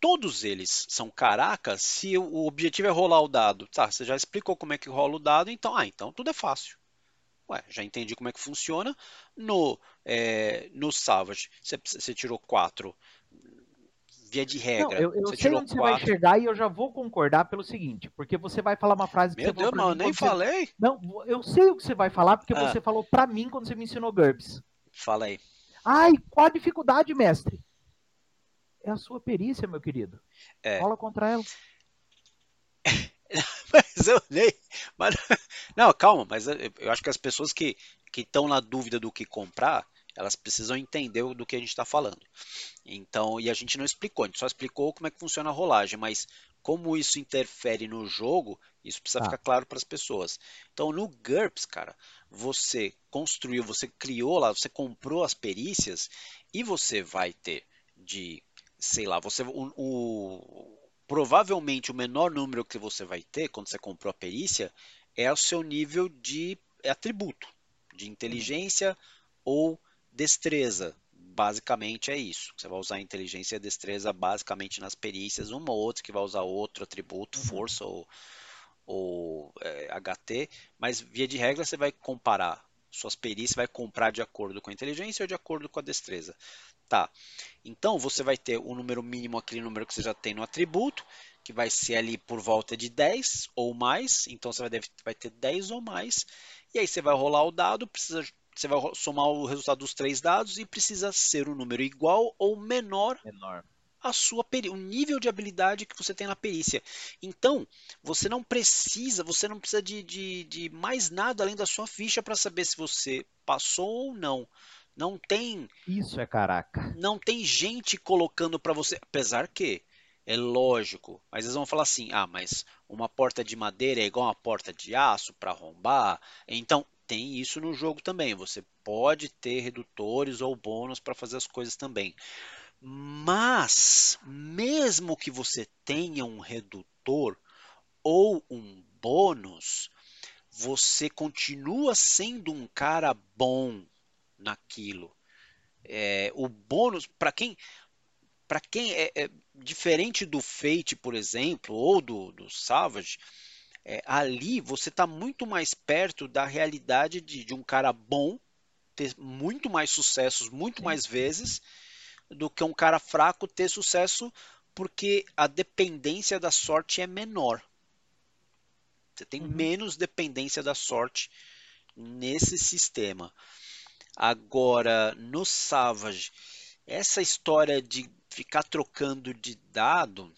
todos eles são caracas, se o objetivo é rolar o dado, tá, você já explicou como é que rola o dado, então, ah, então tudo é fácil. Ué, já entendi como é que funciona. No, é, no Savage, você, você tirou 4 via de regra. Não, eu, eu sei onde você vai chegar e eu já vou concordar pelo seguinte, porque você vai falar uma frase que Meu você Deus, falou. Meu Deus, nem falei. Você... Não, eu sei o que você vai falar, porque ah. você falou para mim quando você me ensinou GURPS. Fala aí. Ai, qual a dificuldade, mestre? É a sua perícia, meu querido. É. Rola contra ela. mas eu nem. Mas, não, calma, mas eu acho que as pessoas que estão na dúvida do que comprar, elas precisam entender do que a gente está falando. Então, e a gente não explicou, a gente só explicou como é que funciona a rolagem, mas como isso interfere no jogo, isso precisa ah. ficar claro para as pessoas. Então, no GURPS, cara, você construiu, você criou lá, você comprou as perícias e você vai ter de sei lá, você o, o, provavelmente o menor número que você vai ter quando você comprou a perícia é o seu nível de atributo, de inteligência ou destreza. Basicamente é isso. Você vai usar inteligência e destreza basicamente nas perícias, uma ou outra que vai usar outro atributo, uhum. força ou, ou é, HT, mas via de regra você vai comparar suas perícias, vai comprar de acordo com a inteligência ou de acordo com a destreza. Então você vai ter o número mínimo, aquele número que você já tem no atributo, que vai ser ali por volta de 10 ou mais. Então você vai, deve, vai ter 10 ou mais. E aí você vai rolar o dado, precisa, você vai somar o resultado dos três dados e precisa ser um número igual ou menor, menor. a sua o nível de habilidade que você tem na perícia. Então, você não precisa, você não precisa de, de, de mais nada além da sua ficha para saber se você passou ou não. Não tem. Isso é caraca. Não tem gente colocando para você, apesar que é lógico, mas eles vão falar assim: "Ah, mas uma porta de madeira é igual uma porta de aço para arrombar". Então, tem isso no jogo também. Você pode ter redutores ou bônus para fazer as coisas também. Mas, mesmo que você tenha um redutor ou um bônus, você continua sendo um cara bom naquilo. É, o bônus, para quem para quem é, é, diferente do Fate, por exemplo, ou do, do Savage, é, ali você está muito mais perto da realidade de, de, um cara bom ter muito mais sucessos, muito Sim. mais vezes, do que um cara fraco ter sucesso, porque a dependência da sorte é menor. Você tem uhum. menos dependência da sorte nesse sistema. Agora, no Savage, essa história de ficar trocando de dado.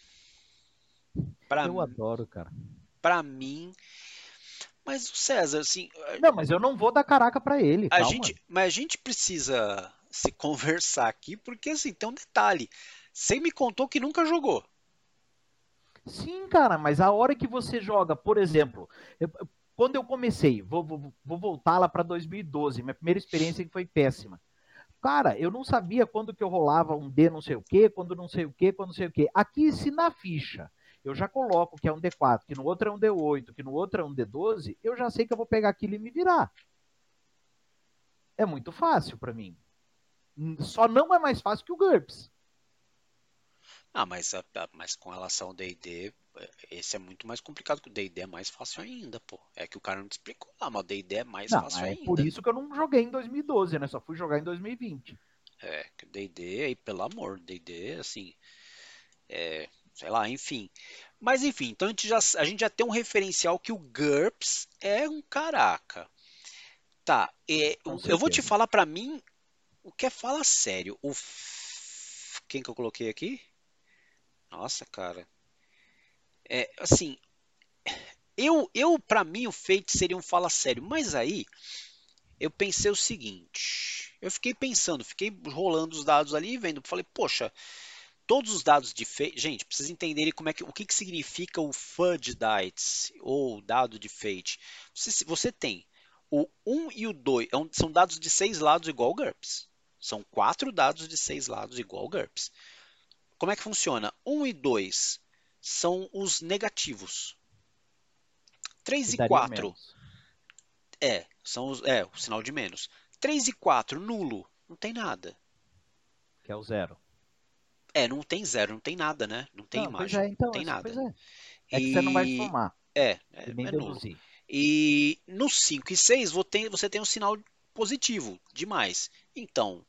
Pra eu adoro, cara. Para mim. Mas o César, assim. Não, mas eu não vou dar caraca para ele. A gente, mas a gente precisa se conversar aqui, porque assim, tem um detalhe. Você me contou que nunca jogou. Sim, cara, mas a hora que você joga, por exemplo, eu, quando eu comecei, vou, vou, vou voltar lá para 2012, minha primeira experiência foi péssima. Cara, eu não sabia quando que eu rolava um D não sei o quê, quando não sei o quê, quando não sei o quê. Aqui, se na ficha eu já coloco que é um D4, que no outro é um D8, que no outro é um D12, eu já sei que eu vou pegar aquilo e me virar. É muito fácil para mim. Só não é mais fácil que o GURPS. Ah, mas, mas com relação ao D&D, esse é muito mais complicado que o D&D é mais fácil ainda, pô. É que o cara não te explicou lá, mas o D&D é mais não, fácil é ainda. por isso que eu não joguei em 2012, né? Só fui jogar em 2020. É, que o D&D aí, pelo amor, D&D, assim, é, sei lá, enfim. Mas enfim, então a gente, já, a gente já tem um referencial que o GURPS é um caraca. Tá, é, eu vou te falar para mim o que é fala sério. O quem que eu coloquei aqui? Nossa, cara. É, assim, eu, eu para mim o Fate seria um fala sério, mas aí eu pensei o seguinte, eu fiquei pensando, fiquei rolando os dados ali, vendo, falei, poxa, todos os dados de Fate, gente, precisa entenderem como é que, o que, que significa o Fudge Dice, ou dado de Fate. Você, você tem o 1 e o 2, é são dados de seis lados igual ao GURPS. São quatro dados de seis lados igual ao GURPS. Como é que funciona? 1 e 2 são os negativos. 3 e 4 é, são os, é, o sinal de menos. 3 e 4, nulo, não tem nada. Que é o zero. É, não tem zero, não tem nada, né? Não tem não, imagem, é, então, não tem nada. É. é que e... você não vai somar. É, é, é nulo. E no 5 e 6 você tem, você tem um sinal positivo demais. Então,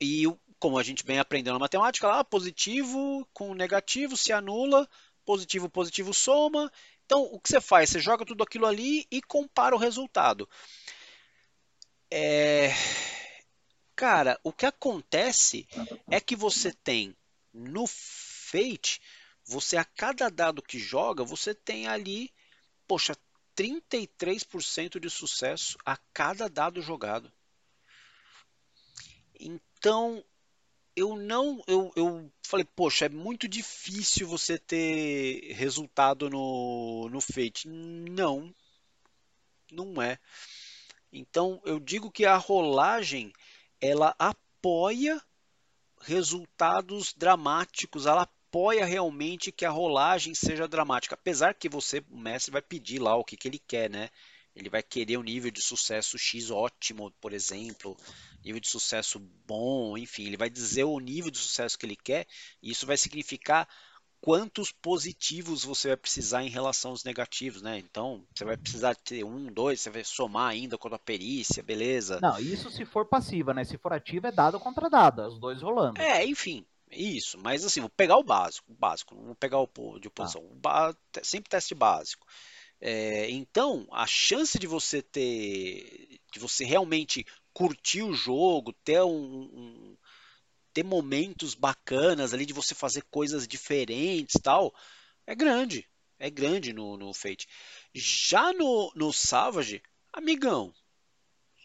e como a gente bem aprendeu na matemática, lá positivo com negativo se anula, positivo, positivo soma. Então, o que você faz? Você joga tudo aquilo ali e compara o resultado. É... Cara, o que acontece é que você tem no Fate, você a cada dado que joga, você tem ali, poxa, 33% de sucesso a cada dado jogado. Então, eu não. Eu, eu falei, poxa, é muito difícil você ter resultado no, no Fate. Não, não é. Então eu digo que a rolagem ela apoia resultados dramáticos, ela apoia realmente que a rolagem seja dramática, apesar que você, o mestre, vai pedir lá o que, que ele quer, né? Ele vai querer um nível de sucesso X ótimo, por exemplo, nível de sucesso bom, enfim, ele vai dizer o nível de sucesso que ele quer, e isso vai significar quantos positivos você vai precisar em relação aos negativos, né? Então, você vai precisar ter um, dois, você vai somar ainda com a perícia, beleza? Não, isso se for passiva, né? Se for ativa, é dado contra dado, os dois rolando. É, enfim, isso. Mas assim, vou pegar o básico, o básico, não vou pegar o de oposição. Ah. sempre teste básico. É, então, a chance de você ter, de você realmente curtir o jogo, ter um, um ter momentos bacanas ali de você fazer coisas diferentes tal, é grande. É grande no, no Fate. Já no, no Savage, amigão,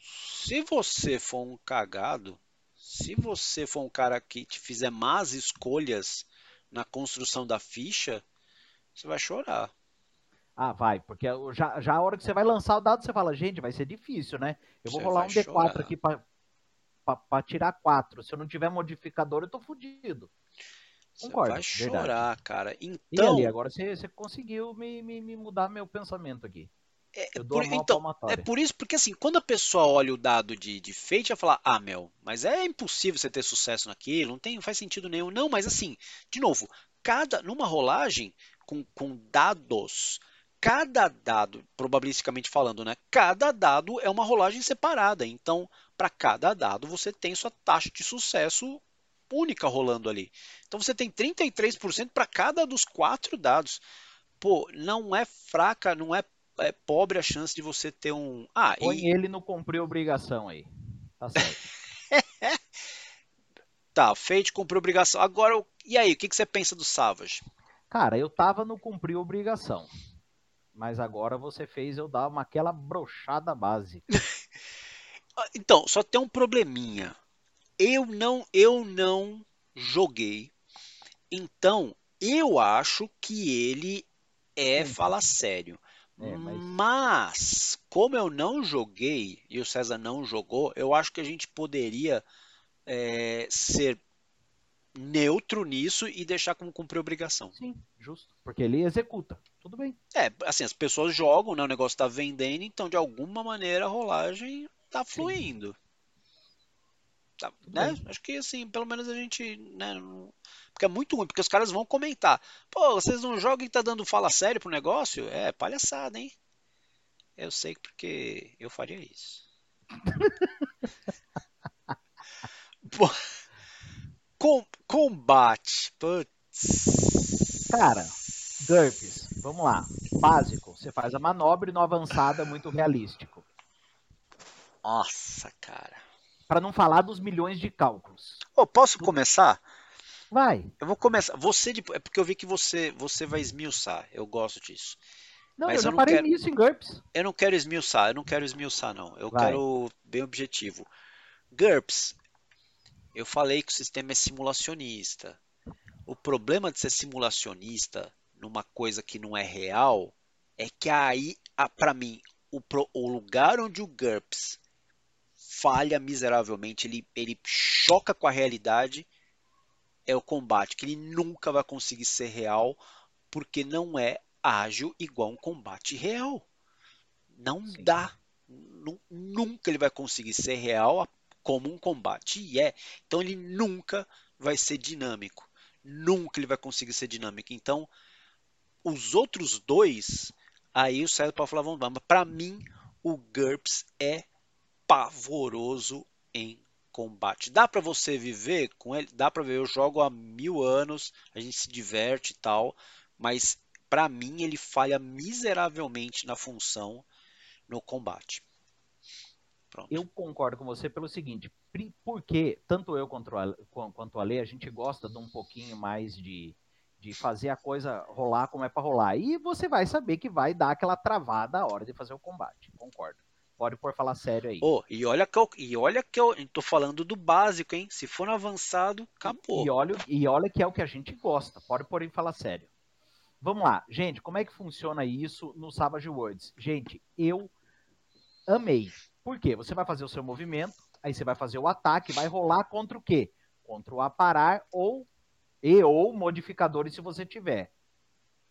se você for um cagado, se você for um cara que te fizer más escolhas na construção da ficha, você vai chorar. Ah, vai, porque já, já a hora que você vai lançar o dado, você fala, gente, vai ser difícil, né? Eu vou você rolar um D4 chorar. aqui para tirar 4. Se eu não tiver modificador, eu tô fudido. Concordo. Você vai chorar, verdade. cara. Então. E ali, agora você, você conseguiu me, me, me mudar meu pensamento aqui. É, é por, então, é por isso, porque assim, quando a pessoa olha o dado de, de Fate, vai falar, ah, meu, mas é impossível você ter sucesso naquilo, não, tem, não faz sentido nenhum. Não, mas assim, de novo, cada, numa rolagem com, com dados, cada dado, probabilisticamente falando, né? Cada dado é uma rolagem separada. Então, para cada dado, você tem sua taxa de sucesso única rolando ali. Então você tem 33% para cada dos quatro dados. Pô, não é fraca, não é, é, pobre a chance de você ter um. Ah, Põe e... ele no cumprir obrigação aí. Tá certo. tá, Fate cumpriu obrigação. Agora, e aí, o que, que você pensa do Savage? Cara, eu tava no cumprir obrigação. Mas agora você fez eu dar uma, aquela brochada básica. então, só tem um probleminha. Eu não, eu não joguei. Então, eu acho que ele é fala sério. É, mas... mas... como eu não joguei e o César não jogou, eu acho que a gente poderia é, ser neutro nisso e deixar como cumprir obrigação. Sim, justo. Porque ele executa. Tudo bem. É, assim, as pessoas jogam, né? O negócio está vendendo, então de alguma maneira a rolagem está fluindo. Tá, né? Acho que assim, pelo menos a gente, né, não... porque é muito ruim, porque os caras vão comentar. Pô, vocês não jogam e tá dando fala sério pro negócio? É, palhaçada, hein? Eu sei porque eu faria isso. Pô, com, combate. Putz. Cara, GURPS, vamos lá. Básico, você faz a manobra e no avançada muito realístico. Nossa, cara para não falar dos milhões de cálculos. Oh, posso começar? Vai. Eu vou começar. Você é porque eu vi que você você vai esmiuçar. Eu gosto disso. Não, Mas eu, eu não parei quero... nisso em GURPS. Eu não quero esmiuçar. Eu não quero esmiuçar não. Eu vai. quero bem objetivo. GURPS. Eu falei que o sistema é simulacionista. O problema de ser simulacionista numa coisa que não é real é que aí, para mim, o, o lugar onde o GURPS falha miseravelmente, ele, ele choca com a realidade, é o combate, que ele nunca vai conseguir ser real, porque não é ágil igual um combate real. Não Sim. dá. Nunca ele vai conseguir ser real como um combate e é. Então ele nunca vai ser dinâmico. Nunca ele vai conseguir ser dinâmico. Então, os outros dois, aí o César pode falar, vamos para mim o GURPS é pavoroso em combate. Dá para você viver com ele? Dá para ver. Eu jogo há mil anos, a gente se diverte e tal, mas para mim ele falha miseravelmente na função no combate. Pronto. Eu concordo com você pelo seguinte, porque tanto eu quanto a, quanto a Lê, a gente gosta de um pouquinho mais de, de fazer a coisa rolar como é para rolar. E você vai saber que vai dar aquela travada a hora de fazer o combate. Concordo. Pode por falar sério aí. Oh, e olha que eu, e olha que eu tô falando do básico, hein? Se for no avançado, acabou. E olha, e olha que é o que a gente gosta. Pode por falar sério. Vamos lá, gente, como é que funciona isso no Savage Worlds? Gente, eu amei. Por quê? Você vai fazer o seu movimento, aí você vai fazer o ataque, vai rolar contra o quê? Contra o aparar ou e ou modificadores se você tiver.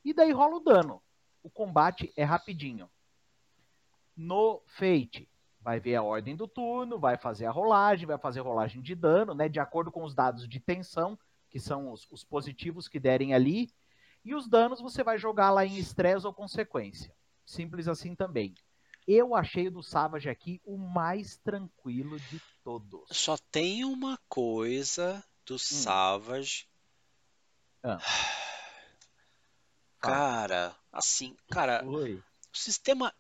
E daí rola o dano. O combate é rapidinho no Fate. Vai ver a ordem do turno, vai fazer a rolagem, vai fazer rolagem de dano, né? De acordo com os dados de tensão, que são os, os positivos que derem ali. E os danos você vai jogar lá em estresse ou consequência. Simples assim também. Eu achei o do Savage aqui o mais tranquilo de todos. Só tem uma coisa do hum. Savage. Ah. Cara, assim, cara, Oi. o sistema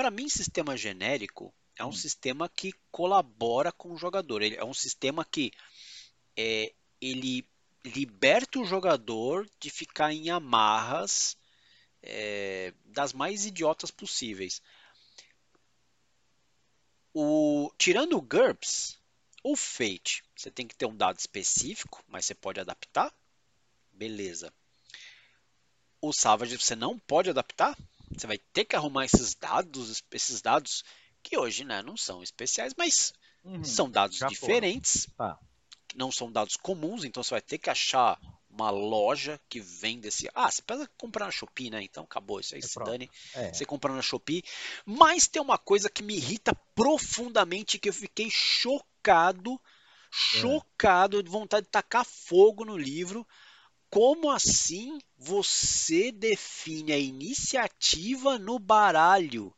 para mim, sistema genérico é um hum. sistema que colabora com o jogador. Ele é um sistema que é, ele liberta o jogador de ficar em amarras é, das mais idiotas possíveis. O, tirando o GURPS, o Fate, você tem que ter um dado específico, mas você pode adaptar. Beleza. O Savage você não pode adaptar. Você vai ter que arrumar esses dados, esses dados que hoje né, não são especiais, mas uhum, são dados diferentes. Tá. Não são dados comuns, então você vai ter que achar uma loja que vende esse. Ah, você precisa comprar na Shopee, né? Então acabou isso aí, é se dane. É. Você compra na Shopee. Mas tem uma coisa que me irrita profundamente, que eu fiquei chocado, chocado, de vontade de tacar fogo no livro. Como assim você define a iniciativa no baralho?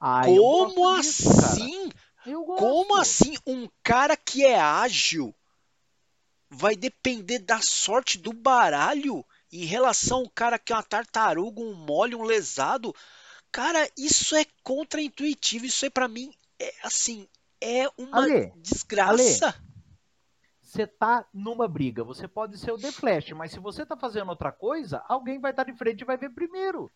Ah, Como assim? Como assim um cara que é ágil vai depender da sorte do baralho em relação ao cara que é uma tartaruga, um mole, um lesado. Cara, isso é contraintuitivo. Isso aí para mim é assim, é uma Ale, desgraça. você tá numa briga, você pode ser o The Flash, mas se você tá fazendo outra coisa, alguém vai estar tá de frente e vai ver primeiro.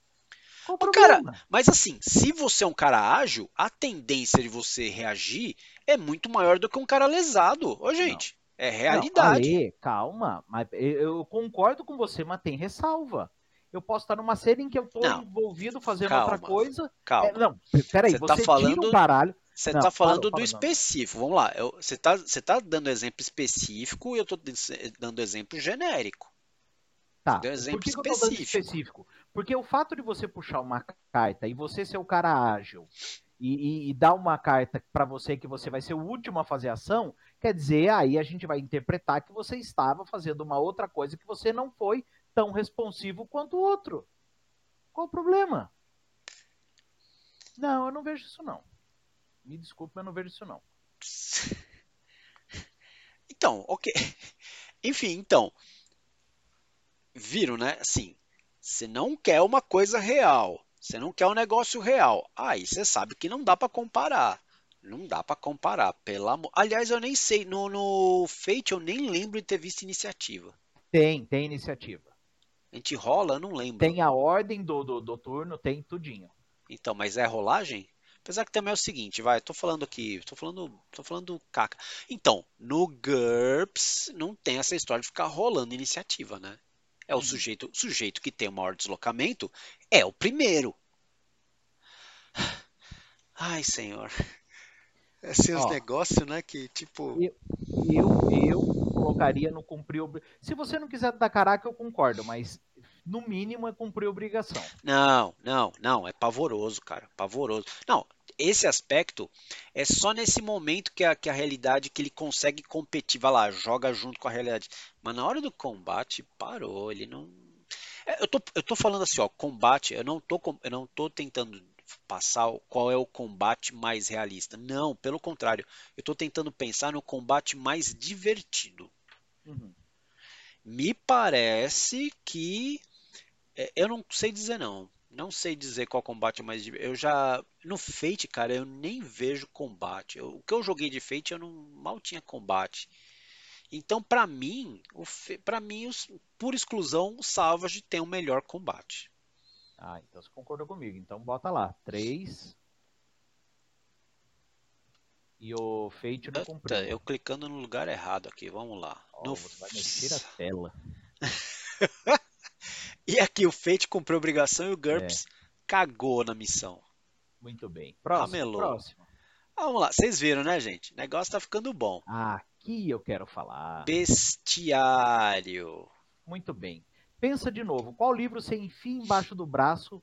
Qual o cara, mas assim, se você é um cara ágil, a tendência de você reagir é muito maior do que um cara lesado. Ô, gente. É realidade. Não, Ale, calma, mas eu concordo com você, mas tem ressalva. Eu posso estar numa série em que eu estou envolvido fazendo calma, outra coisa. Calma. É, não, peraí, você, tá você tá falando, um baralho. Você está falando do específico. Vamos lá. Eu, você está você tá dando exemplo específico e eu estou dando exemplo genérico. Tá. Exemplo Por que, específico. Que eu específico? Porque o fato de você puxar uma carta e você ser o cara ágil e, e, e dar uma carta para você que você vai ser o último a fazer ação, quer dizer, aí a gente vai interpretar que você estava fazendo uma outra coisa que você não foi tão responsivo quanto o outro. Qual o problema? Não, eu não vejo isso não. Me desculpe, mas eu não vejo isso não. Então, ok. Enfim, então. Viram, né? Assim, você não quer uma coisa real. Você não quer um negócio real. Aí você sabe que não dá para comparar. Não dá para comparar, pelo amor. Aliás, eu nem sei, no, no Fate eu nem lembro de ter visto iniciativa. Tem, tem iniciativa. A gente rola, eu não lembro. Tem a ordem do, do, do turno, tem tudinho. Então, mas é rolagem? Apesar que também é o seguinte, vai, tô falando aqui, tô falando, tô falando caca. Então, no GURPS não tem essa história de ficar rolando iniciativa, né? É o uhum. sujeito, sujeito que tem o maior deslocamento é o primeiro. Ai, senhor. Esses Ó, negócios, né? Que tipo. Eu, eu, eu colocaria no cumprir. Se você não quiser dar caraca, eu concordo, mas no mínimo é cumprir obrigação. Não, não, não. É pavoroso, cara. Pavoroso. Não, esse aspecto é só nesse momento que a, que a realidade que ele consegue competir, vai lá, joga junto com a realidade. Mas na hora do combate, parou. Ele não. É, eu tô, eu tô falando assim, ó, combate, eu não tô, eu não tô tentando passar qual é o combate mais realista. Não, pelo contrário, eu estou tentando pensar no combate mais divertido. Uhum. Me parece que é, eu não sei dizer não. Não sei dizer qual combate é mais divertido. Eu já no Fate, cara, eu nem vejo combate. Eu, o que eu joguei de Fate, eu não mal tinha combate. Então, para mim, para mim, por exclusão, o Savage tem o melhor combate. Ah, então você concordou comigo. Então bota lá. 3. E o Fate não cumpriu. Eu clicando no lugar errado aqui. Vamos lá. Oh, no... Você vai mexer a tela. e aqui o Fate cumpriu a obrigação e o GURPS é. cagou na missão. Muito bem. Próximo, próximo. Vamos lá. Vocês viram, né, gente? O negócio tá ficando bom. Aqui eu quero falar. Bestiário. Muito bem. Pensa de novo, qual livro você enfia embaixo do braço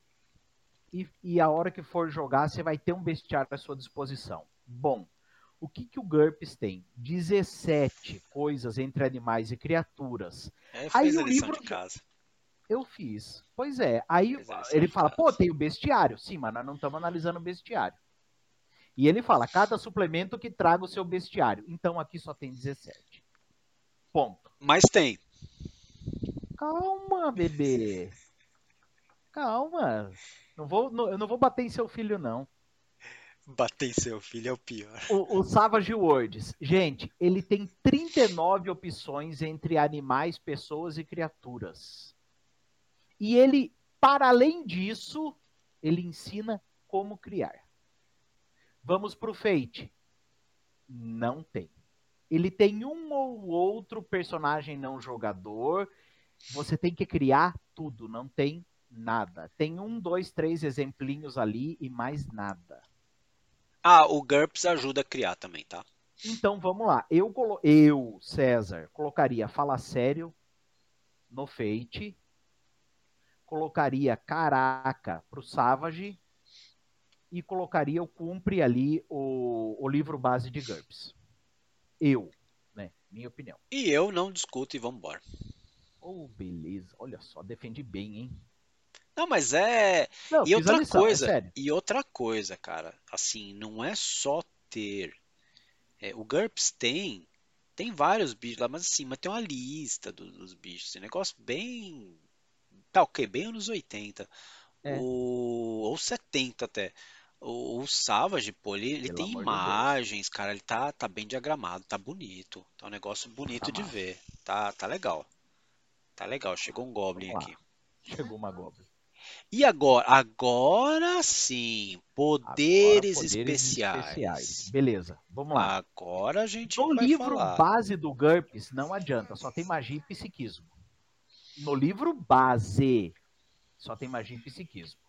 e, e a hora que for jogar você vai ter um bestiário à sua disposição? Bom, o que, que o GURPS tem? 17 coisas entre animais e criaturas. É, Aí o livro de casa. Eu fiz. Pois é. Aí ele fala, pô, tem o bestiário. Sim, mas nós não estamos analisando o bestiário. E ele fala, cada suplemento que traga o seu bestiário. Então aqui só tem 17. Ponto. Mas tem. Calma, bebê. Calma. Não vou, não, eu não vou bater em seu filho, não. Bater em seu filho é o pior. O, o Savage Worlds, gente, ele tem 39 opções entre animais, pessoas e criaturas. E ele, para além disso, ele ensina como criar. Vamos para o Fate. Não tem. Ele tem um ou outro personagem não jogador. Você tem que criar tudo, não tem nada. Tem um, dois, três exemplinhos ali e mais nada. Ah, o GURPS ajuda a criar também, tá? Então vamos lá. Eu, eu César, colocaria Fala Sério no Fate. Colocaria Caraca pro Savage. E colocaria o Cumpre ali o, o livro base de GURPS. Eu, né? Minha opinião. E eu não discuto e vamos embora. Oh, beleza. Olha só, defendi bem, hein? Não, mas é. Não, e outra lição, é coisa. É e outra coisa, cara. Assim, não é só ter. É, o GURPS tem. Tem vários bichos lá, mas assim, mas tem uma lista do, dos bichos. Tem um negócio bem. Tá ok, bem anos 80. É. O, ou 70 até. O, o Savage, pô, ele, ele tem imagens, de cara, ele tá, tá bem diagramado, tá bonito. Tá um negócio bonito tá de massa. ver. Tá, tá legal. Tá legal, chegou um Goblin aqui. Chegou uma Goblin. E agora? Agora sim, poderes, agora, poderes especiais. especiais. Beleza, vamos lá. Agora a gente no livro falar. base do GURPS não adianta, só tem magia e psiquismo. No livro base só tem magia e psiquismo.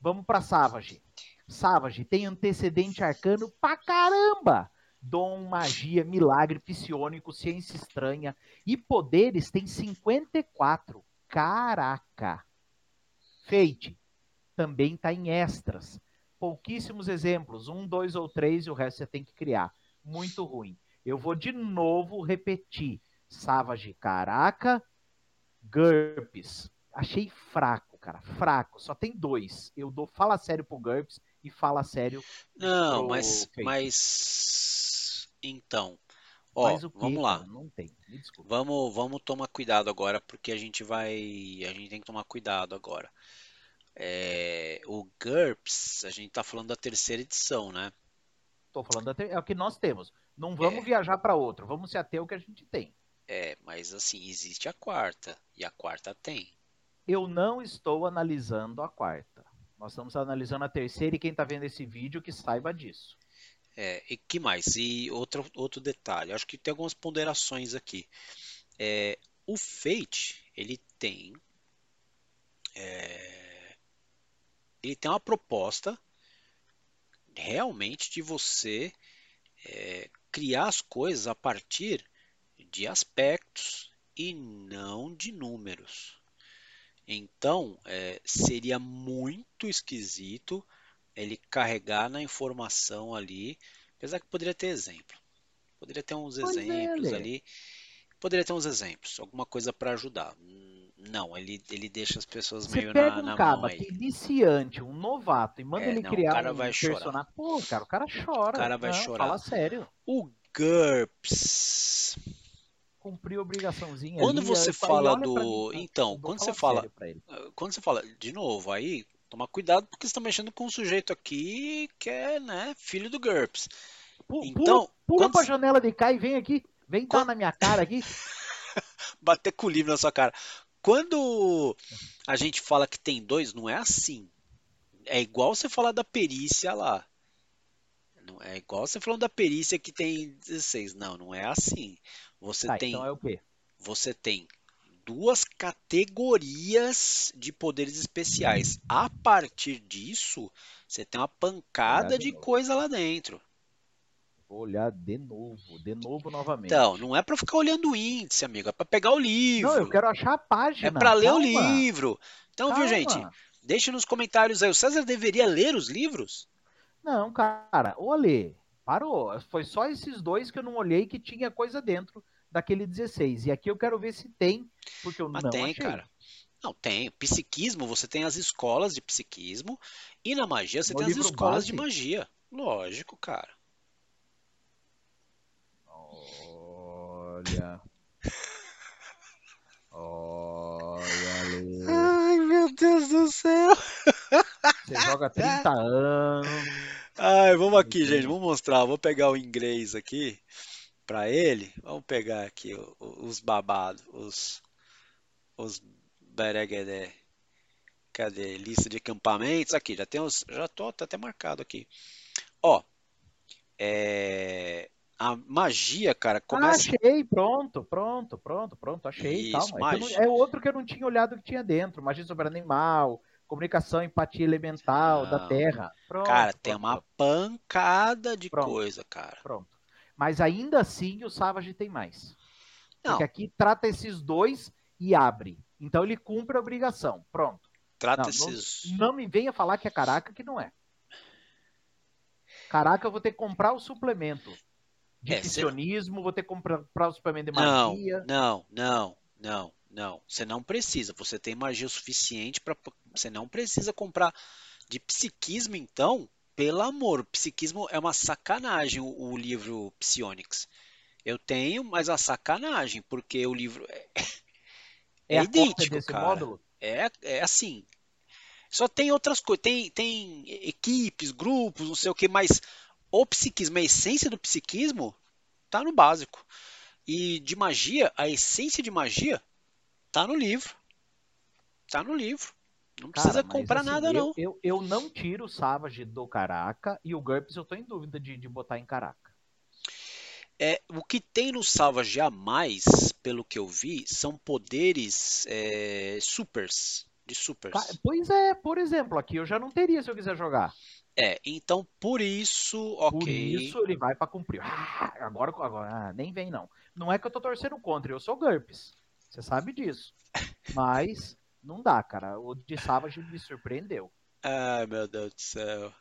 Vamos para Savage. Savage tem antecedente arcano pra caramba. Dom, magia, milagre, psionico, ciência estranha e poderes tem 54. Caraca! Fate também está em extras. Pouquíssimos exemplos, um, dois ou três, e o resto você tem que criar. Muito ruim. Eu vou de novo repetir. Savage, caraca, GURPS. Achei fraco, cara, fraco. Só tem dois. Eu dou fala sério pro GURPS e fala sério. Não, mas, Fate. mas então, Ó, vamos lá. Não tem. Vamos, vamos tomar cuidado agora, porque a gente vai. A gente tem que tomar cuidado agora. É, o GURPS, a gente tá falando da terceira edição, né? Tô falando da ter... é o que nós temos. Não vamos é. viajar para outro, vamos se ater ao que a gente tem. É, mas assim, existe a quarta, e a quarta tem. Eu não estou analisando a quarta. Nós estamos analisando a terceira e quem está vendo esse vídeo que saiba disso. É, e que mais? E outro, outro detalhe, acho que tem algumas ponderações aqui. É, o Fate, ele tem é, ele tem uma proposta realmente de você é, criar as coisas a partir de aspectos e não de números. Então, é, seria muito esquisito ele carregar na informação ali, apesar que poderia ter exemplo. Poderia ter uns pois é, exemplos é, ali. Poderia ter uns exemplos, alguma coisa para ajudar. Não, ele, ele deixa as pessoas Você meio pega na, um na caba mão aí. Que iniciante, um novato, e manda é, ele não, criar o cara um vai personagem. Chorar. Pô, cara, o cara chora. O cara vai não, chorar. Fala sério. O GURPS. Cumprir obrigaçãozinha. Quando ali, você fala do. Então, quando você fala. Quando você fala, de novo, aí Toma cuidado porque você está mexendo com um sujeito aqui que é, né, filho do GURPS. Pula, então, pula quando... pra janela de cá e vem aqui. Vem quando... na minha cara aqui. Bater com o livro na sua cara. Quando a gente fala que tem dois, não é assim. É igual você falar da perícia lá. Não é igual você falando da perícia que tem 16. Não, não é assim. Você tá, tem. Então é o quê? Você tem duas categorias de poderes especiais. A partir disso, você tem uma pancada de, de coisa lá dentro. Vou olhar de novo, de novo novamente. Então, não é para ficar olhando o índice, amigo, é para pegar o livro. Não, eu quero achar a página. É para ler o livro. Então, Calma. viu, gente? Deixe nos comentários aí, o César deveria ler os livros? Não, cara, olhei. Parou. Foi só esses dois que eu não olhei que tinha coisa dentro daquele 16. E aqui eu quero ver se tem, porque eu Mas não tem, achei. cara. Não, tem. Psiquismo, você tem as escolas de psiquismo. E na magia você no tem as escolas base. de magia. Lógico, cara. Olha. Olha ali. Ai, meu Deus do céu. Você joga 30 anos. Ai, vamos aqui, gente, vamos mostrar. Vou pegar o inglês aqui para ele. Vamos pegar aqui os babados, os, os bereguedé. Cadê? Lista de acampamentos. Aqui, já tem os. Já tô tá até marcado aqui. Ó. É, a magia, cara, começa. Ah, achei, pronto, pronto, pronto, pronto, achei. Isso, calma. É, não, é, outro que eu não tinha olhado que tinha dentro. Magia sobre animal, comunicação, empatia elemental não. da Terra. Pronto, cara, pronto, tem uma pancada de coisa, cara. Pronto. Mas ainda assim o Savage tem mais. Não. Porque aqui trata esses dois e abre. Então ele cumpre a obrigação. Pronto. Trata não, esses. Não, não, me venha falar que é caraca, que não é. Caraca, eu vou ter que comprar o suplemento de é, ficcionismo, vou ter que comprar o suplemento de magia. Não, não, não, não. Você não precisa. Você tem magia o suficiente para. Você não precisa comprar. De psiquismo, então, pelo amor, psiquismo é uma sacanagem o, o livro Psionics. Eu tenho, mas a sacanagem, porque o livro é, é, é idêntico, cara. Módulo? É, é assim. Só tem outras coisas. Tem, tem equipes, grupos, não sei o que, mas o psiquismo, a essência do psiquismo, tá no básico. E de magia, a essência de magia tá no livro. Tá no livro. Não precisa Cara, comprar assim, nada, eu, não. Eu, eu não tiro o Savage do Caraca e o GURPS eu tô em dúvida de, de botar em Caraca. É, o que tem no Savage a mais, pelo que eu vi, são poderes é, supers. De supers. Pois é, por exemplo, aqui eu já não teria se eu quiser jogar. É, então por isso, ok. Por isso ele vai para cumprir. Ah, agora, agora ah, nem vem não. Não é que eu tô torcendo contra, eu sou GURPS. Você sabe disso. Mas não dá, cara. O de Savage me surpreendeu. Ai, meu Deus do céu.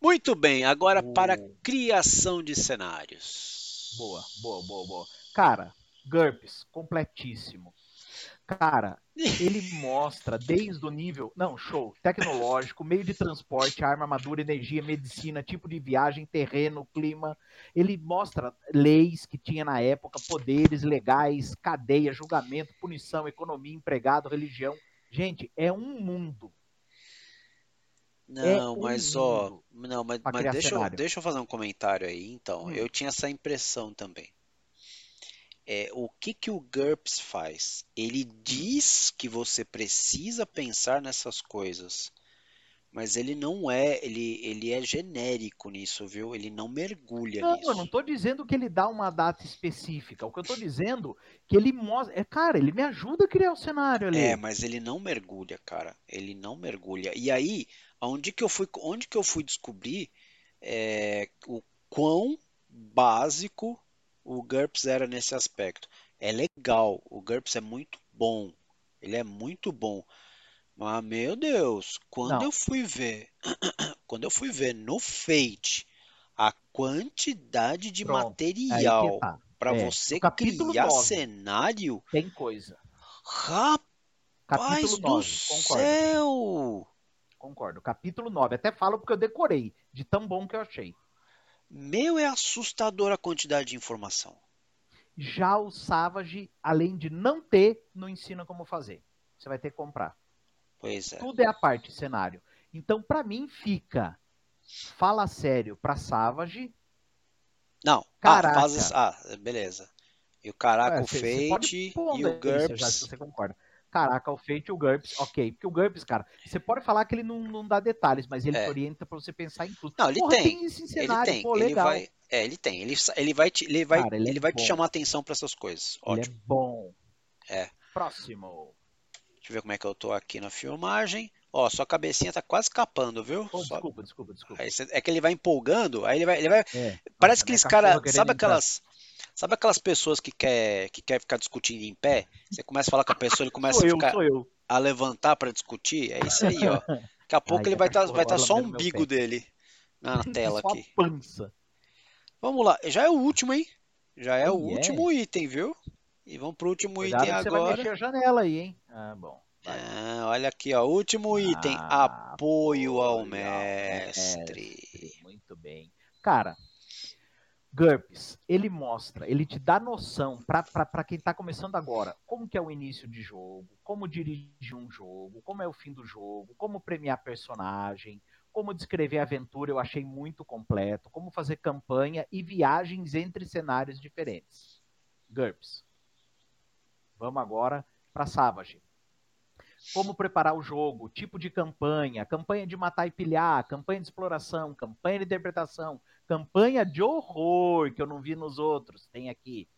Muito bem, agora para criação de cenários. Boa, boa, boa, boa. Cara, GURPS, completíssimo. Cara, ele mostra desde o nível. Não, show. Tecnológico, meio de transporte, arma, armadura, energia, medicina, tipo de viagem, terreno, clima. Ele mostra leis que tinha na época, poderes legais, cadeia, julgamento, punição, economia, empregado, religião. Gente, é um mundo. Não, é mas ó, não, mas, mas deixa, eu, deixa eu fazer um comentário aí. Então, hum. eu tinha essa impressão também. É, o que que o GURPS faz? Ele diz que você precisa pensar nessas coisas, mas ele não é, ele, ele é genérico nisso, viu? Ele não mergulha não, nisso. Eu não estou dizendo que ele dá uma data específica. O que eu estou dizendo é que ele mostra, é cara, ele me ajuda a criar o cenário ali. É, mas ele não mergulha, cara. Ele não mergulha. E aí Onde que eu fui, onde que eu fui descobrir é, o quão básico o GURPS era nesse aspecto. É legal, o GURPS é muito bom, ele é muito bom. Mas meu Deus, quando Não. eu fui ver, quando eu fui ver no Fate a quantidade de Pronto, material tá. para é, você criar 9, cenário, tem coisa. Rapaz 9, do céu! concordo. Capítulo 9. Até falo porque eu decorei, de tão bom que eu achei. Meu, é assustadora a quantidade de informação. Já o Savage, além de não ter, não ensina como fazer. Você vai ter que comprar. Pois é. Tudo é a parte, cenário. Então, para mim, fica Fala Sério para Savage. Não, ah, Caraca. Ah, faz... ah, beleza. E o Caraca, é, o Fate e o GURPS. Já, se você concorda. Caraca, o Fate e o GURPS, ok. Porque o GURPS, cara, você pode falar que ele não, não dá detalhes, mas ele é. orienta para você pensar em tudo. Não, ele Porra, tem. tem esse cenário, ele tem. Pô, ele vai, é, ele tem. Ele, ele vai te, ele vai, cara, ele, ele é vai te chamar atenção para essas coisas. Ótimo. Ele é bom. É. Próximo. Deixa eu ver como é que eu tô aqui na filmagem. Ó, sua cabecinha tá quase capando, viu? Oh. Desculpa, desculpa, desculpa. Cê, é que ele vai empolgando, aí ele vai. Ele vai... É. Parece que aqueles caras. Sabe aquelas. Sabe aquelas pessoas que quer, que quer ficar discutindo em pé? Você começa a falar com a pessoa, ele começa sou a ficar. Eu, a levantar para discutir, é isso aí, ó. Daqui a pouco Ai, ele vai estar tá, vai tá só o umbigo dele na tela aqui. pança. Vamos lá, já é o último, hein? Já é o último item, viu? E vamos pro último Cuidado item agora. Você vai mexer a janela aí, hein? Ah, bom. Ah, olha aqui, ó. Último item: ah, apoio ao mestre. mestre. Muito bem. Cara, GURPS, ele mostra, ele te dá noção para quem está começando agora, como que é o início de jogo, como dirigir um jogo, como é o fim do jogo, como premiar personagem, como descrever aventura eu achei muito completo, como fazer campanha e viagens entre cenários diferentes. GURPS. Vamos agora para Savage. Como preparar o jogo, tipo de campanha, campanha de matar e pilhar, campanha de exploração, campanha de interpretação, campanha de horror, que eu não vi nos outros, tem aqui.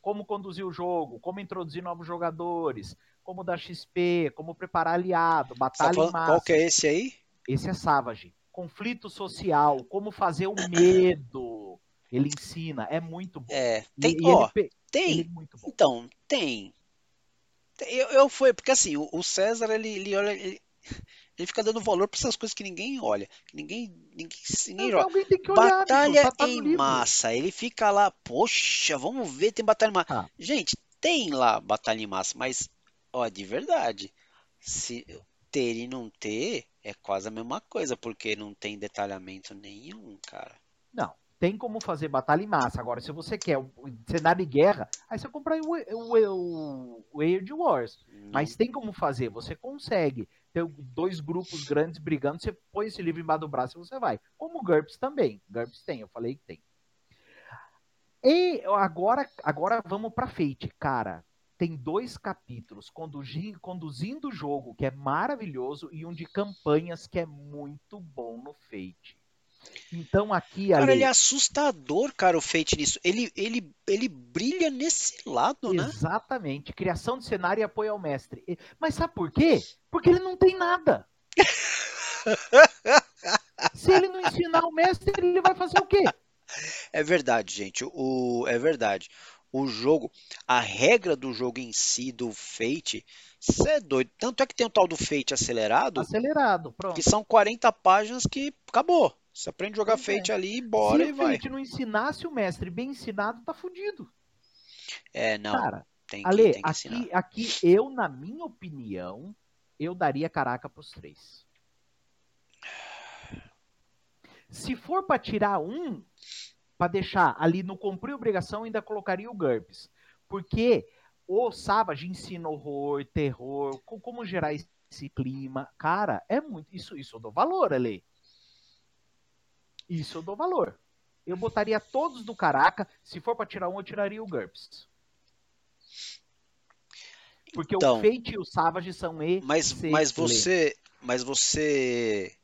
Como conduzir o jogo, como introduzir novos jogadores, como dar XP, como preparar aliado, batalha tá em massa. Qual que é esse aí? Esse é Savage. Conflito social, como fazer o medo. Ele ensina, é muito bom. É, tem, e, ó, ele, tem. Ele é então, tem. Eu, eu fui, porque assim, o, o César, ele, ele olha. Ele, ele fica dando valor para essas coisas que ninguém olha, que ninguém, ninguém, ninguém olha. Batalha bicho, tá em massa. Ele fica lá, poxa, vamos ver, tem batalha em massa. Ah. Gente, tem lá batalha em massa, mas ó, de verdade, se ter e não ter é quase a mesma coisa, porque não tem detalhamento nenhum, cara. Não, tem como fazer batalha em massa. Agora, se você quer um cenário de guerra, aí você compra o, Age Wars. Não. Mas tem como fazer, você consegue ter dois grupos grandes brigando, você põe esse livro embaixo do braço e você vai. Como o GURPS também. GURPS tem, eu falei que tem. E agora, agora vamos para Fate, cara. Tem dois capítulos conduzi, conduzindo o jogo, que é maravilhoso, e um de campanhas, que é muito bom no Fate. Então aqui. Cara, ele é assustador, cara, o Fate nisso. Ele, ele, ele brilha nesse lado, né? Exatamente. Criação de cenário e apoio ao mestre. Mas sabe por quê? Porque ele não tem nada. Se ele não ensinar o mestre, ele vai fazer o quê? É verdade, gente. O, é verdade. O jogo, a regra do jogo em si, do Fate, você é doido. Tanto é que tem o tal do Fate acelerado. Acelerado, pronto. Que são 40 páginas que acabou. Você aprende a jogar pois Fate é. ali e bora Se e vai. Se Fate não ensinasse o mestre bem ensinado, tá fudido. É, não. Cara, tem que, Ale, tem que aqui, aqui eu, na minha opinião, eu daria caraca pros três. Se for para tirar um, para deixar ali no cumprir obrigação, ainda colocaria o GURPS. Porque o Savage ensina horror, terror, como gerar esse clima. Cara, é muito. Isso, isso eu dou valor, Ale. Isso eu dou valor. Eu botaria todos do Caraca. Se for para tirar um, eu tiraria o GURPS. Porque então, o Fate e o Savage são mas, mas você, mas você,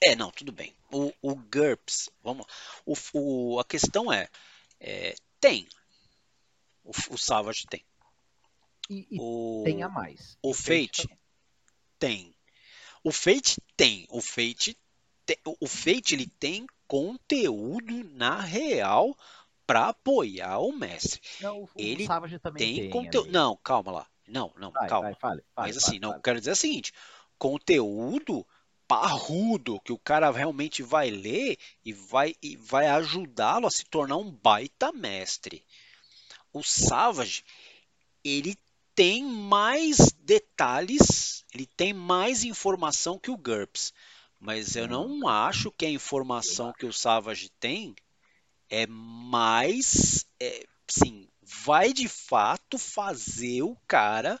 é não, tudo bem. O, o GURPS, vamos, o, o, a questão é, é tem, o, o Savage tem. E, e o, tem a mais. O, o Fate, Fate tem. O Fate tem. O Fate o Fate ele tem conteúdo na real para apoiar o mestre. Não, o, ele o também tem, conteúdo. Não, calma lá. Não, não, vai, calma. Vai, fale, fale, Mas assim, fale, não, quero dizer o seguinte: conteúdo parrudo que o cara realmente vai ler e vai, e vai ajudá-lo a se tornar um baita mestre. O Savage, ele tem mais detalhes, ele tem mais informação que o GURPS. Mas eu não acho que a informação que o Savage tem é mais. É, sim, vai de fato fazer o cara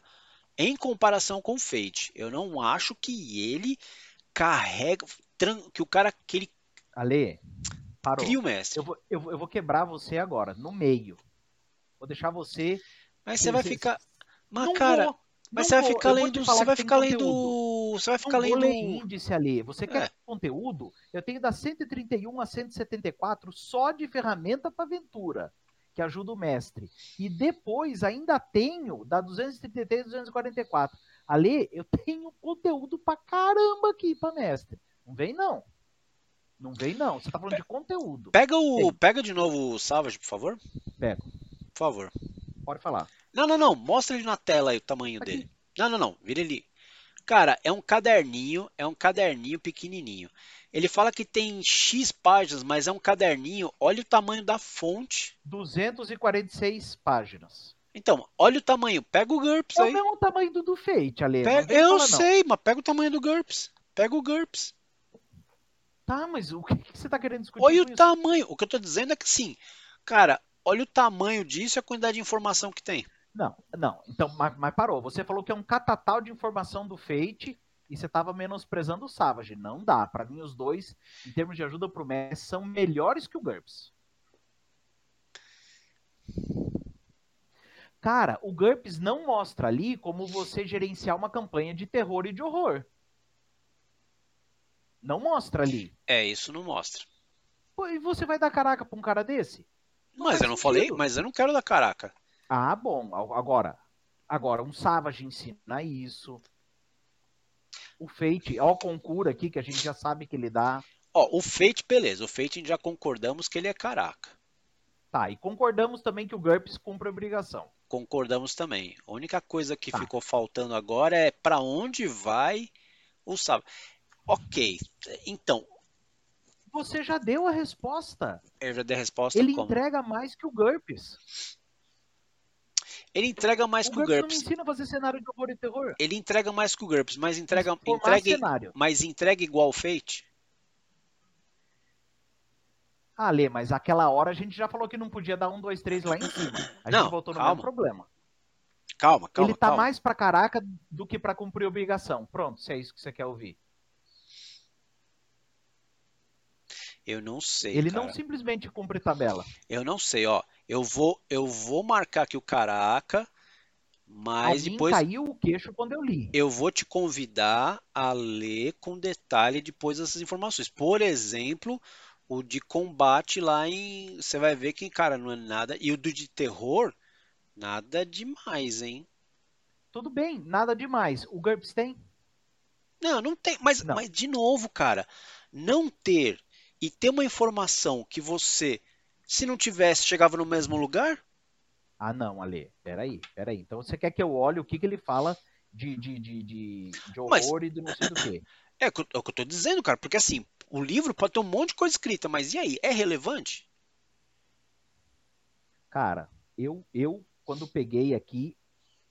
em comparação com o Fate. Eu não acho que ele carrega. Que o cara. Que ele Ale, parou. Cria o mestre. Eu vou, eu, eu vou quebrar você agora, no meio. Vou deixar você. Mas você vai ficar. Mas, cara. Vou. Mas você vai ficar lendo. Você vai ficar lendo. Você vai ficar não lendo. índice ali. Você quer é. conteúdo? Eu tenho da 131 a 174 só de ferramenta para aventura, que ajuda o mestre. E depois ainda tenho da 233 a 244. Ali eu tenho conteúdo para caramba aqui para mestre. Não vem não. Não vem não. Você tá falando de conteúdo. Pega o, pega de novo o Savage, por favor. Pega. Por favor. Pode falar. Não, não, não. Mostra ele na tela aí o tamanho Aqui. dele. Não, não, não. Vira ele. Cara, é um caderninho, é um caderninho pequenininho. Ele fala que tem X páginas, mas é um caderninho. Olha o tamanho da fonte. 246 páginas. Então, olha o tamanho. Pega o GURPS é aí. É o tamanho do, do Fate, Ale. Pega, eu falar, sei, mas pega o tamanho do GURPS. Pega o GURPS. Tá, mas o que, que você tá querendo discutir Olha o isso? tamanho. O que eu tô dizendo é que sim. Cara, olha o tamanho disso e a quantidade de informação que tem. Não, não. Então, mas, mas, parou. Você falou que é um catatal de informação do Fate e você tava menosprezando o Savage. Não dá. Para mim, os dois, em termos de ajuda pro Messi, são melhores que o GURPS. Cara, o GURPS não mostra ali como você gerenciar uma campanha de terror e de horror. Não mostra ali. É, isso não mostra. Pô, e você vai dar caraca pra um cara desse? Não mas eu não sentido. falei, mas eu não quero dar caraca. Ah, bom. Agora, agora um Savage ensina isso. O Fate, ó, o Concura aqui, que a gente já sabe que ele dá. Ó, o Fate, beleza. O Fate já concordamos que ele é caraca. Tá, e concordamos também que o GURPS cumpre a obrigação. Concordamos também. A única coisa que tá. ficou faltando agora é para onde vai o sábado. Ok, então. Você já deu a resposta. Eu já dei a resposta. Ele como? entrega mais que o GURPS. Ele entrega mais o que o GURPS. não ensina a fazer cenário de horror e terror. Ele entrega mais que o GURPS, mas entrega, entrega, cenário. mas entrega igual Fate. Ah, Lê, mas aquela hora a gente já falou que não podia dar um, dois, três lá em cima. A não, gente voltou no calma. mesmo problema. Calma, calma. Ele tá calma. mais pra caraca do que pra cumprir obrigação. Pronto, se é isso que você quer ouvir. Eu não sei. Ele cara. não simplesmente cumpre tabela. Eu não sei, ó. Eu vou, eu vou marcar aqui o caraca, mas Alguém depois. caiu o queixo quando eu li. Eu vou te convidar a ler com detalhe depois essas informações. Por exemplo, o de combate lá em. Você vai ver que, cara, não é nada. E o do de terror, nada demais, hein? Tudo bem, nada demais. O GURPS tem? Não, não tem. Mas, não. mas de novo, cara, não ter e ter uma informação que você, se não tivesse, chegava no mesmo lugar? Ah, não, Ale. Peraí, peraí. Então você quer que eu olhe o que, que ele fala de, de, de, de, de horror mas, e do não sei do quê? É, é o que eu tô dizendo, cara, porque assim, o livro pode ter um monte de coisa escrita, mas e aí? É relevante? Cara, eu, eu quando peguei aqui,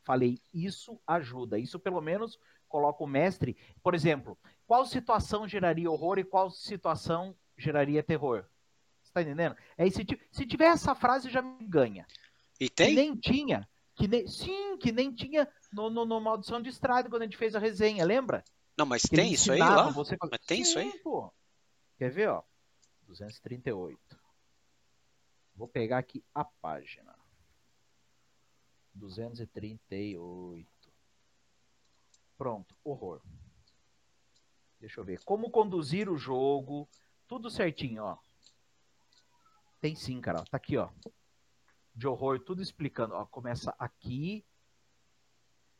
falei, isso ajuda. Isso pelo menos coloca o mestre. Por exemplo, qual situação geraria horror e qual situação geraria terror? Você tá entendendo? É, se, se tiver essa frase, já me ganha. E tem? Que nem tinha. Que nem, sim, que nem tinha no, no, no Maldição de Estrada quando a gente fez a resenha, lembra? Não, mas que tem isso aí lá? Você... Mas tem sim, isso aí? Pô. Quer ver, ó? 238. Vou pegar aqui a página. 238. Pronto, horror. Deixa eu ver. Como conduzir o jogo. Tudo certinho, ó. Tem sim, cara. Tá aqui, ó. De horror, tudo explicando. Ó, começa aqui.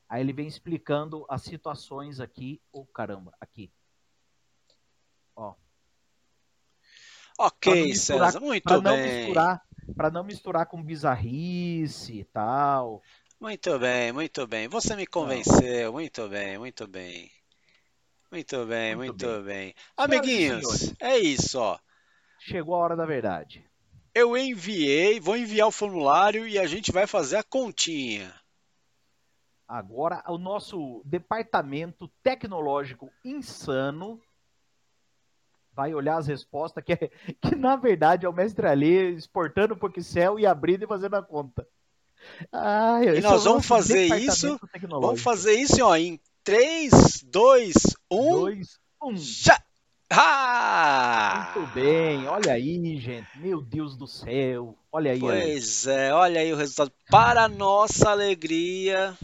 Aí ele vem explicando as situações aqui. Ô, oh, caramba, aqui. Ó. Ok, César, muito pra bem. Não misturar, para não misturar com bizarrice e tal. Muito bem, muito bem. Você me convenceu. Não. Muito bem, muito bem. Muito bem, muito, muito bem. bem. Amiguinhos, é isso, ó. Chegou a hora da verdade. Eu enviei, vou enviar o formulário e a gente vai fazer a continha. Agora, o nosso departamento tecnológico insano vai olhar as respostas, que, é, que na verdade é o mestre ali exportando o Excel e abrindo e fazendo a conta. Ah, e nós vamos fazer isso. Vamos fazer isso ó, em 3, 2, 1. 2, 1. Já! Ah! Muito bem, olha aí, gente. Meu Deus do céu. Olha aí. Pois aí. é, olha aí o resultado. Para nossa alegria,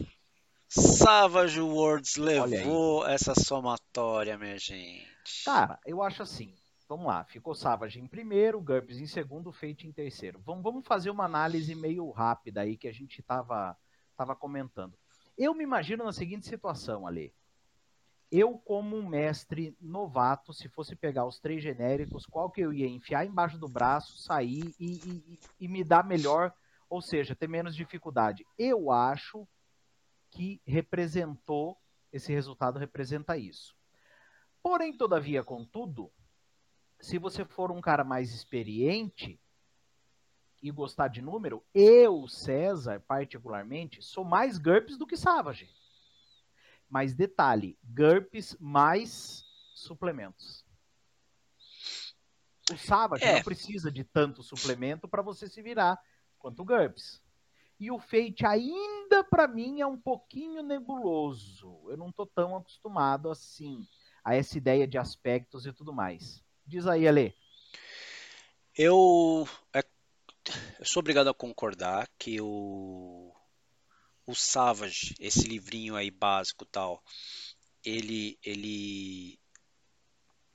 Savage Worlds levou essa somatória, minha gente. Cara, eu acho assim. Vamos lá, ficou Savage em primeiro, GURPS em segundo, Fate em terceiro. Vamos, vamos fazer uma análise meio rápida aí que a gente tava, tava comentando. Eu me imagino na seguinte situação, ali. Eu, como um mestre novato, se fosse pegar os três genéricos, qual que eu ia enfiar embaixo do braço, sair e, e, e me dar melhor, ou seja, ter menos dificuldade? Eu acho que representou, esse resultado representa isso. Porém, todavia, contudo, se você for um cara mais experiente e gostar de número, eu, César, particularmente, sou mais GURPS do que Savage. Mas detalhe, GURPS mais suplementos. O Savage é. não precisa de tanto suplemento para você se virar quanto o GURPS. e o Fate ainda para mim é um pouquinho nebuloso. Eu não tô tão acostumado assim a essa ideia de aspectos e tudo mais. Diz aí, Ale. Eu, é, eu sou obrigado a concordar que o, o Savage, esse livrinho aí básico tal, ele, ele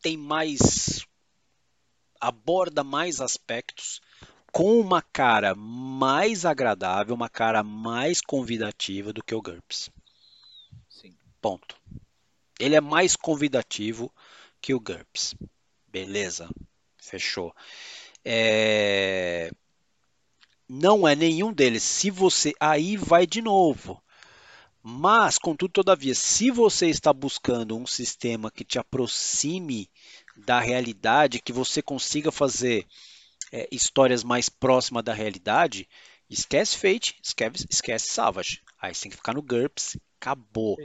tem mais aborda mais aspectos com uma cara mais agradável, uma cara mais convidativa do que o GURPS. Sim. Ponto. Ele é mais convidativo que o GURPS. Beleza. Fechou. É... Não é nenhum deles. Se você. Aí vai de novo. Mas, contudo, todavia, se você está buscando um sistema que te aproxime da realidade, que você consiga fazer é, histórias mais próximas da realidade, esquece Fate, esquece, esquece Savage. Aí você tem que ficar no GURPS, acabou.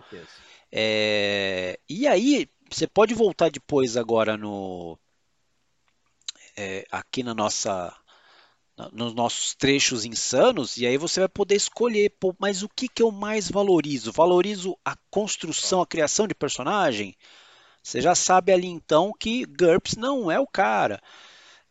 É, e aí, você pode voltar depois agora no é, aqui na nossa nos nossos trechos insanos e aí você vai poder escolher, pô, mas o que, que eu mais valorizo? Valorizo a construção, a criação de personagem? Você já sabe ali então que GURPS não é o cara.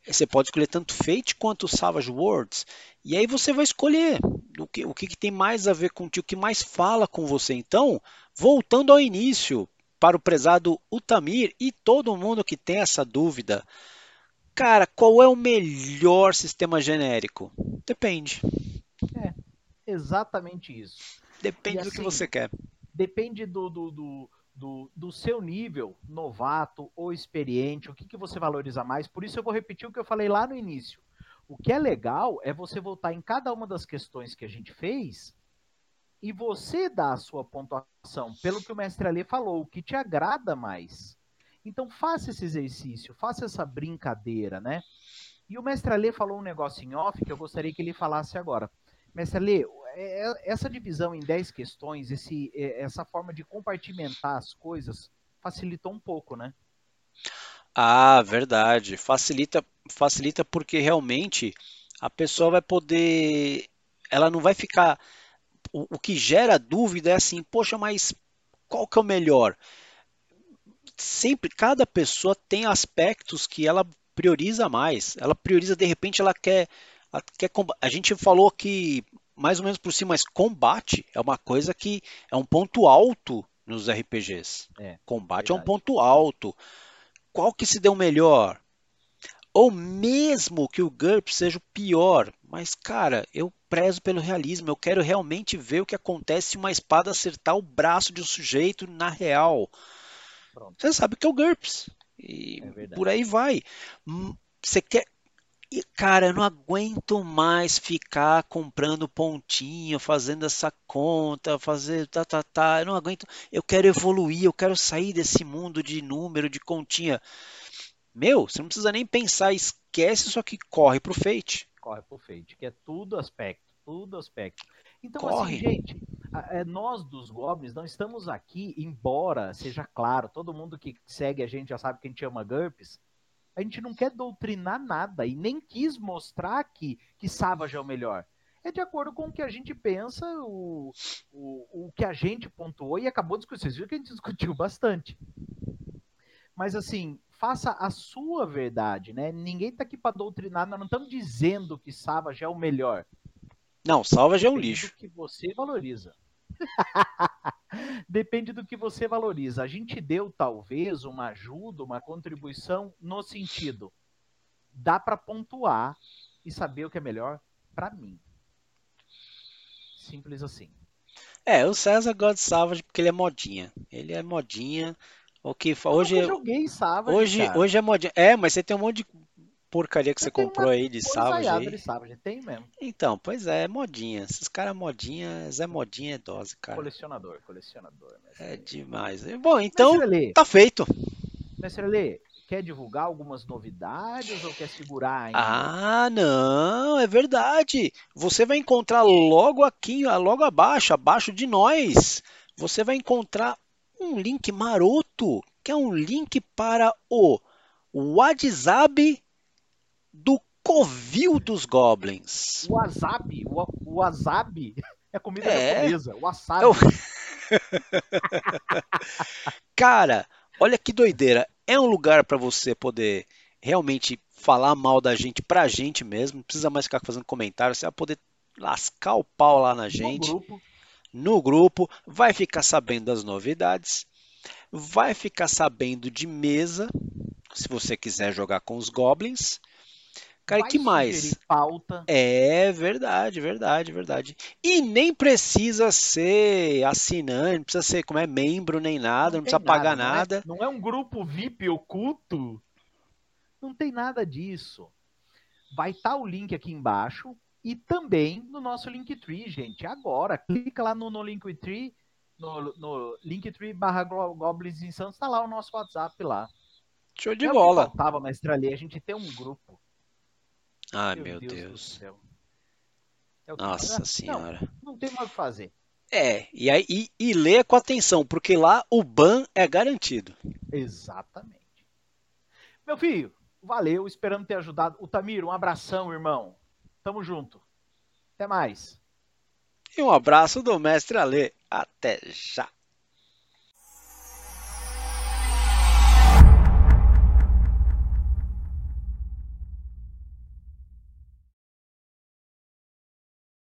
Você pode escolher tanto Fate quanto Savage Worlds. E aí você vai escolher o que, o que, que tem mais a ver contigo, o que mais fala com você. Então, voltando ao início, para o prezado Utamir e todo mundo que tem essa dúvida, cara, qual é o melhor sistema genérico? Depende. É, exatamente isso. Depende assim, do que assim, você quer. Depende do, do, do do, do seu nível, novato ou experiente, o que, que você valoriza mais. Por isso eu vou repetir o que eu falei lá no início. O que é legal é você voltar em cada uma das questões que a gente fez e você dar a sua pontuação pelo que o mestre Ali falou, o que te agrada mais. Então faça esse exercício, faça essa brincadeira, né? E o mestre Ali falou um negócio em off que eu gostaria que ele falasse agora. Mestre Ali, é, é, essa divisão em 10 questões, esse, é, essa forma de compartimentar as coisas, facilitou um pouco, né? Ah, verdade. Facilita, facilita porque realmente a pessoa vai poder. Ela não vai ficar. O, o que gera dúvida é assim, poxa, mas qual que é o melhor? Sempre, cada pessoa tem aspectos que ela prioriza mais. Ela prioriza, de repente, ela quer. Ela quer a gente falou que mais ou menos por cima, mas combate é uma coisa que é um ponto alto nos RPGs. É, combate verdade. é um ponto alto. Qual que se deu melhor? Ou mesmo que o GURP seja o pior, mas cara, eu prezo pelo realismo, eu quero realmente ver o que acontece se uma espada acertar o braço de um sujeito na real. Pronto. Você sabe que é o GURPS. E é por aí vai. Hum, você quer, e, cara, eu não aguento mais ficar comprando pontinho, fazendo essa conta, fazer tá, tá, tá. Eu não aguento. Eu quero evoluir, eu quero sair desse mundo de número, de continha. Meu, você não precisa nem pensar, esquece, só que corre pro Fate. Corre pro Fate, que é tudo aspecto, tudo aspecto. Então, assim, corre. assim, gente, nós dos Goblins não estamos aqui, embora seja claro, todo mundo que segue a gente já sabe que a gente ama GURPS, a gente não quer doutrinar nada e nem quis mostrar que, que Savage é o melhor. É de acordo com o que a gente pensa, o, o, o que a gente pontuou e acabou de discutir. Vocês viram que a gente discutiu bastante. Mas assim, faça a sua verdade, né? Ninguém tá aqui para doutrinar, nós não estamos dizendo que Savage é o melhor. Não, Savage é um lixo. que você valoriza. Depende do que você valoriza. A gente deu talvez uma ajuda, uma contribuição no sentido dá para pontuar e saber o que é melhor para mim. Simples assim. É, o César gosta de Savage porque ele é modinha. Ele é modinha. O que hoje eu joguei Savage, hoje, cara. hoje é modinha. É, mas você tem um monte de porcaria que você comprou aí de Savage. Aí. de Savage, tem mesmo. Então, pois é, é modinha. Esses caras modinha, Zé Modinha é dose, cara. Colecionador, colecionador. É demais. Bom, então, tá feito. Mestre Ale, quer divulgar algumas novidades ou quer segurar ainda? Ah, não, é verdade. Você vai encontrar logo aqui, logo abaixo, abaixo de nós, você vai encontrar um link maroto, que é um link para o WhatsApp do Covil dos Goblins. O wasabi, o, o wasabi é comida É. japonesa. O wasabi. É o- Cara, olha que doideira. É um lugar para você poder realmente falar mal da gente pra gente mesmo. Não precisa mais ficar fazendo comentário. Você vai poder lascar o pau lá na No gente. grupo. no grupo, vai ficar sabendo das novidades, vai ficar sabendo de mesa, se você quiser jogar com os goblins. Cara, vai que mais? Pauta. É verdade, verdade, verdade. E nem precisa ser assinante, não precisa ser como é membro nem nada, não, tem precisa pagar não é- nada. Não é, um grupo VIP oculto. Não tem nada disso. Vai estar o link aqui embaixo e também no nosso Linktree, gente. Agora, clica lá no, no Linktree, no, no Linktree barra Goblins Insanos, tá lá o nosso WhatsApp lá. Show de é bola. faltava, mestre Ali, a gente tem um grupo. Ai, meu do Deus. céu. É o que- Nossa Não, senhora. Não tem mais o que fazer. É, e, aí, e, e lê com atenção, porque lá o ban é garantido. Exatamente. Meu filho, valeu, esperando ter ajudado. O Tamiro, um abração, irmão. Tamo junto. Até mais. E um abraço do mestre Alê. Até já.